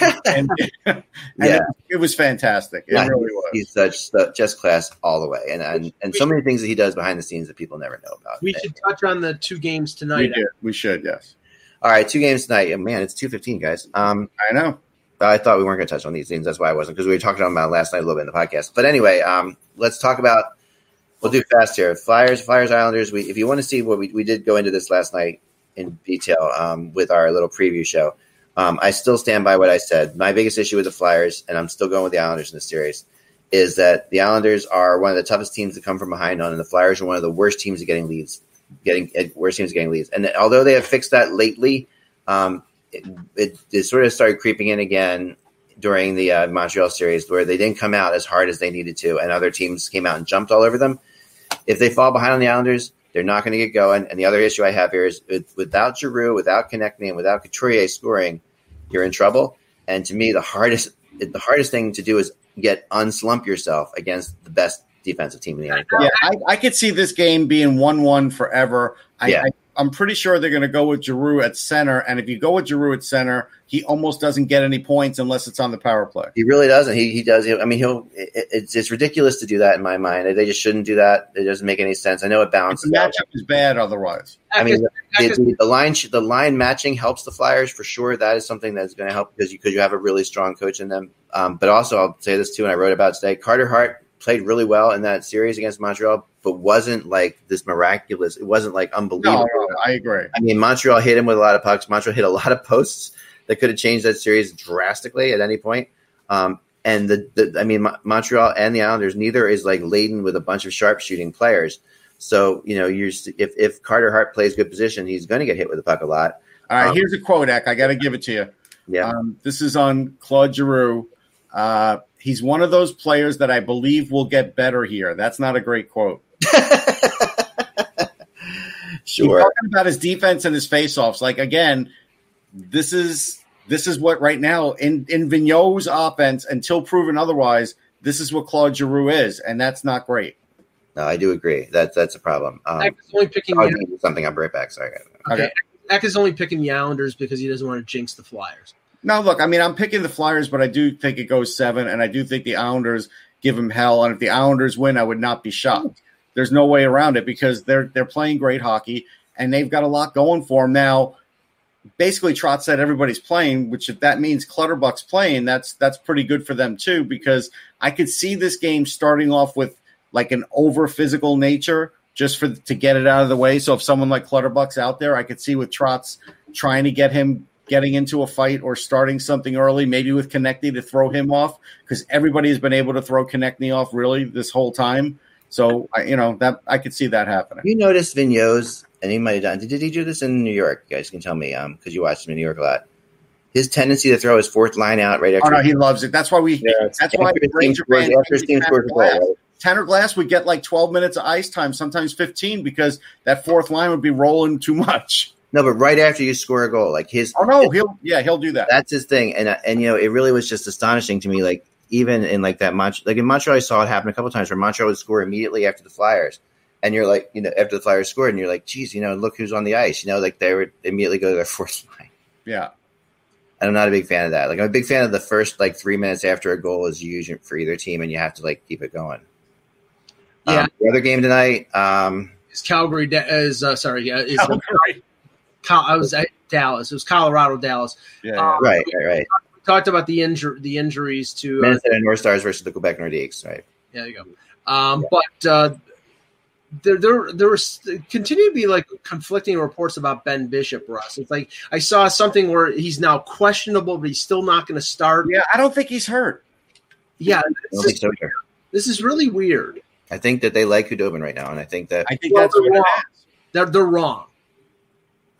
and, and Yeah. it, it was fantastic. It Yeah, really was. He's such su- just class all the way, and and, and so many things that he does behind the scenes that people never know about. We should touch on the two games we, tonight. did. we should, yes. All right, two games tonight. And man, it's two fifteen, guys. Um, I know. I thought we weren't going to touch on these things. That's why I wasn't because we were talking about last night a little bit in the podcast. But anyway, um, let's talk about. We'll do fast here. Flyers, Flyers, Islanders. We, if you want to see what we, we did go into this last night in detail um, with our little preview show. Um, I still stand by what I said. My biggest issue with the Flyers, and I'm still going with the Islanders in this series, is that the Islanders are one of the toughest teams to come from behind on, and the Flyers are one of the worst teams at getting leads, getting worst teams at getting leads. And although they have fixed that lately, um, it, it, it sort of started creeping in again during the uh, Montreal series, where they didn't come out as hard as they needed to, and other teams came out and jumped all over them. If they fall behind on the Islanders, they're not going to get going. And the other issue I have here is with, without Giroux, without connecting, and without Couturier scoring, you're in trouble. And to me, the hardest the hardest thing to do is get unslump yourself against the best defensive team in the NHL. Yeah, I, I could see this game being one-one forever. I, Yeah. I, I'm pretty sure they're going to go with Giroux at center, and if you go with Giroux at center, he almost doesn't get any points unless it's on the power play. He really doesn't. He, he does. I mean, he'll. It, it's it's ridiculous to do that in my mind. They just shouldn't do that. It doesn't make any sense. I know it The balances out. matchup is bad otherwise. I mean, the, Because- the, the line the line matching helps the Flyers for sure. That is something that's going to help because you because you have a really strong coach in them. Um, but also, I'll say this too, and I wrote about it today. Carter Hart played really well in that series against Montreal, but wasn't like this miraculous. It wasn't like unbelievable. no, I agree. I mean, Montreal hit him with a lot of pucks. Montreal hit a lot of posts that could have changed that series drastically at any point. Um, and the, the, I mean, Mo- Montreal and the Islanders, neither is like laden with a bunch of sharpshooting players. So you know, you're if if Carter Hart plays good position, he's going to get hit with the puck a lot. All right, Um, here's a quote, Eck. I got to give it to you. Yeah, Um, this is on Claude Giroux. Uh, he's one of those players that I believe will get better here. That's not a great quote. He's sure. talking about his defense and his faceoffs. Like again, this is this is what right now in in Vigneault's offense, until proven otherwise, this is what Claude Giroux is, and that's not great. No, I do agree. That's that's a problem. Um, Eck is only picking I'll the, give you something. I'm right back. Sorry. okay. Eck is only picking the Islanders because he doesn't want to jinx the Flyers. No, look, I mean, I'm picking the Flyers, but I do think it goes seven, and I do think the Islanders give them hell. And if the Islanders win, I would not be shocked. Oh. There's no way around it because they're they're playing great hockey and they've got a lot going for them now. Basically, Trotz said everybody's playing, which if that means Clutterbuck's playing, that's that's pretty good for them too. Because I could see this game starting off with like an over physical nature just for to get it out of the way. So if someone like Clutterbuck's out there, I could see with Trotz trying to get him getting into a fight or starting something early, maybe with Konecny to throw him off because everybody has been able to throw Konecny off really this whole time. So I, you know that I could see that happening. You noticed Vigneault's, and he might have done. Did he do this in New York? You guys can tell me, um, because you watched him in New York a lot. His tendency to throw his fourth line out right after. Oh no, he loves it. That's why we. That's why after his team Ranger scores, after his team Tanner scores a goal. Right? Tanner Glass would get like 12 minutes of ice time, sometimes 15, because that fourth line would be rolling too much. No, but right after you score a goal, like his Oh no, he'll yeah he'll do that. that's his thing, and uh, and you know it really was just astonishing to me. Like even in like that Mont- like in Montreal, I saw it happen a couple times where Montreal would score immediately after the Flyers, and you're like, you know, after the Flyers scored, and you're like, geez, you know, look who's on the ice. You know, like they would immediately go to their fourth line. Yeah. And I'm not a big fan of that. Like I'm a big fan of the first like three minutes after a goal is used for either team, and you have to like keep it going. Yeah. Um, the other game tonight, um, Is Calgary da- is uh, sorry, yeah, is Calgary. Cal- I was at Dallas. It was Colorado, Dallas. Yeah, Uh, right, right, right. We talked about the injur- the injuries to uh, Minnesota North Stars versus the Quebec Nordiques, right? Yeah, there you go. Um, But uh, there, there, there was continue to be like conflicting reports about Ben Bishop. Russ, it's like I saw something where he's now questionable, but he's still not going to start. yeah. I don't think he's hurt. Yeah, I don't this think is, so either. this is really weird. I think that they like Khudobin right now, and I think that I think Well, that's what they're is. They're they're wrong.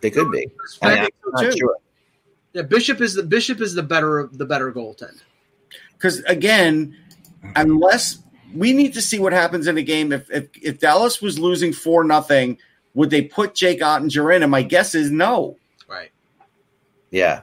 They could be. I I think am so not too. sure. Yeah, Bishop is the Bishop is the better the better goaltender. Because again, unless we need to see what happens in a game. If if, if Dallas was losing four nothing, would they put Jake Oettinger in? And my guess is no. Right. Yeah.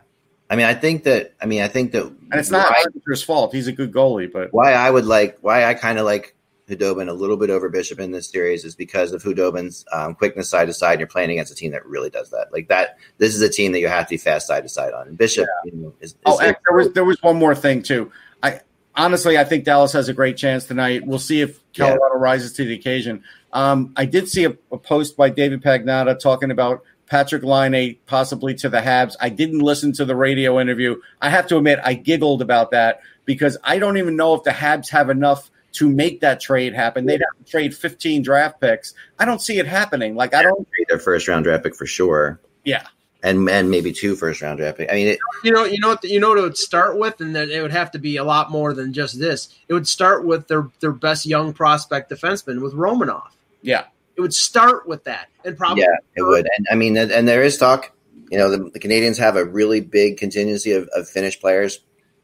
I mean, I think that. I mean, I think that, and it's not why, Oettinger's fault. He's a good goalie, but why I would like, why I kind of like Khudobin a little bit over Bishop in this series is because of Khudobin's um, quickness side to side. And you're playing against a team that really does that. Like that, this is a team that you have to be fast side to side on. And Bishop, yeah. you know, is, is oh, there was there was one more thing too. I honestly, I think Dallas has a great chance tonight. We'll see if Colorado yeah. rises to the occasion. Um, I did see a, a, post by David Pagnotta talking about Patrik Laine possibly to the Habs. I didn't listen to the radio interview. I have to admit, I giggled about that because I don't even know if the Habs have enough to make that trade happen. They'd have to trade 15 draft picks. I don't see it happening. Like I don't trade their first round draft pick for sure. Yeah. And and maybe two first round draft pick. I mean, it, you know, you know what, you know what it would start with, and then it would have to be a lot more than just this. It would start with their their best young prospect defenseman with Romanov. Yeah, it would start with that, and probably yeah, it would. And I mean, and, and there is talk. You know, the, the, Canadiens have a really big contingency of, of Finnish players.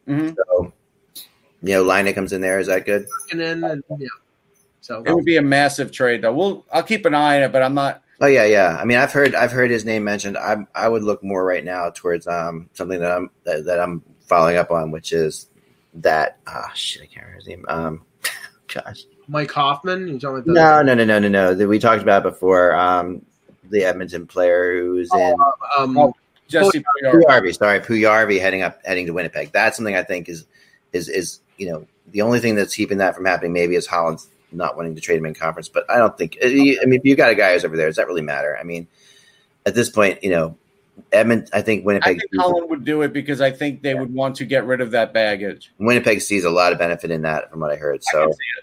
Mm-hmm. So, you know, Laine comes in there. Is that good? And then, and, yeah. So it would be a massive trade, though. We'll I'll keep an eye on it, but I'm not. Oh yeah, yeah. I mean, I've heard I've heard his name mentioned. I I would look more right now towards um something that I'm that, that I'm following up on, which is that ah oh, shit, I can't remember his name. Um, gosh, Mike Hoffman. You talking about no, no, no, no, no, no. We talked about before. Um, the Edmonton player who's oh, in um, oh, Jesse Puljujarvi. Sorry, Puljujarvi heading up heading to Winnipeg. That's something I think is is is you know the only thing that's keeping that from happening. Maybe is Holland's not wanting to trade him in conference, but I don't think. I mean, if you got a guy who's over there, does that really matter? I mean, at this point, you know, Edmund. I think Winnipeg. I think Holland would do it because I think they yeah. would want to get rid of that baggage. Winnipeg sees a lot of benefit in that, from what I heard. So, I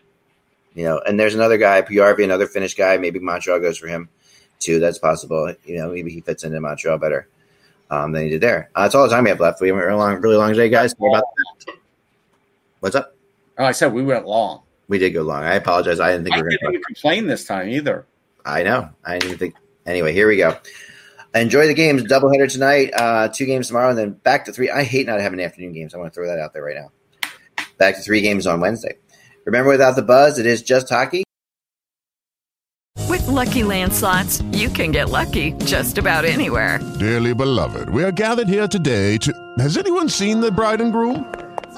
you know, and there's another guy, Puljujarvi, another Finnish guy. Maybe Montreal goes for him too. That's possible. You know, maybe he fits into Montreal better um, than he did there. Uh, that's all the time we have left. We have a really long, really long day, guys. About that. What's up? Oh, I said we went long. We did go long. I apologize. I didn't think I we were going to complain this time either. I know. I didn't think. Anyway, here we go. Enjoy the games. Doubleheader tonight. Uh, two games tomorrow, and then back to three. I hate not having afternoon games. I want to throw that out there right now. Back to three games on Wednesday. Remember, without the buzz, it is just hockey. With lucky landslots, you can get lucky just about anywhere. Dearly beloved, we are gathered here today to. Has anyone seen the bride and groom?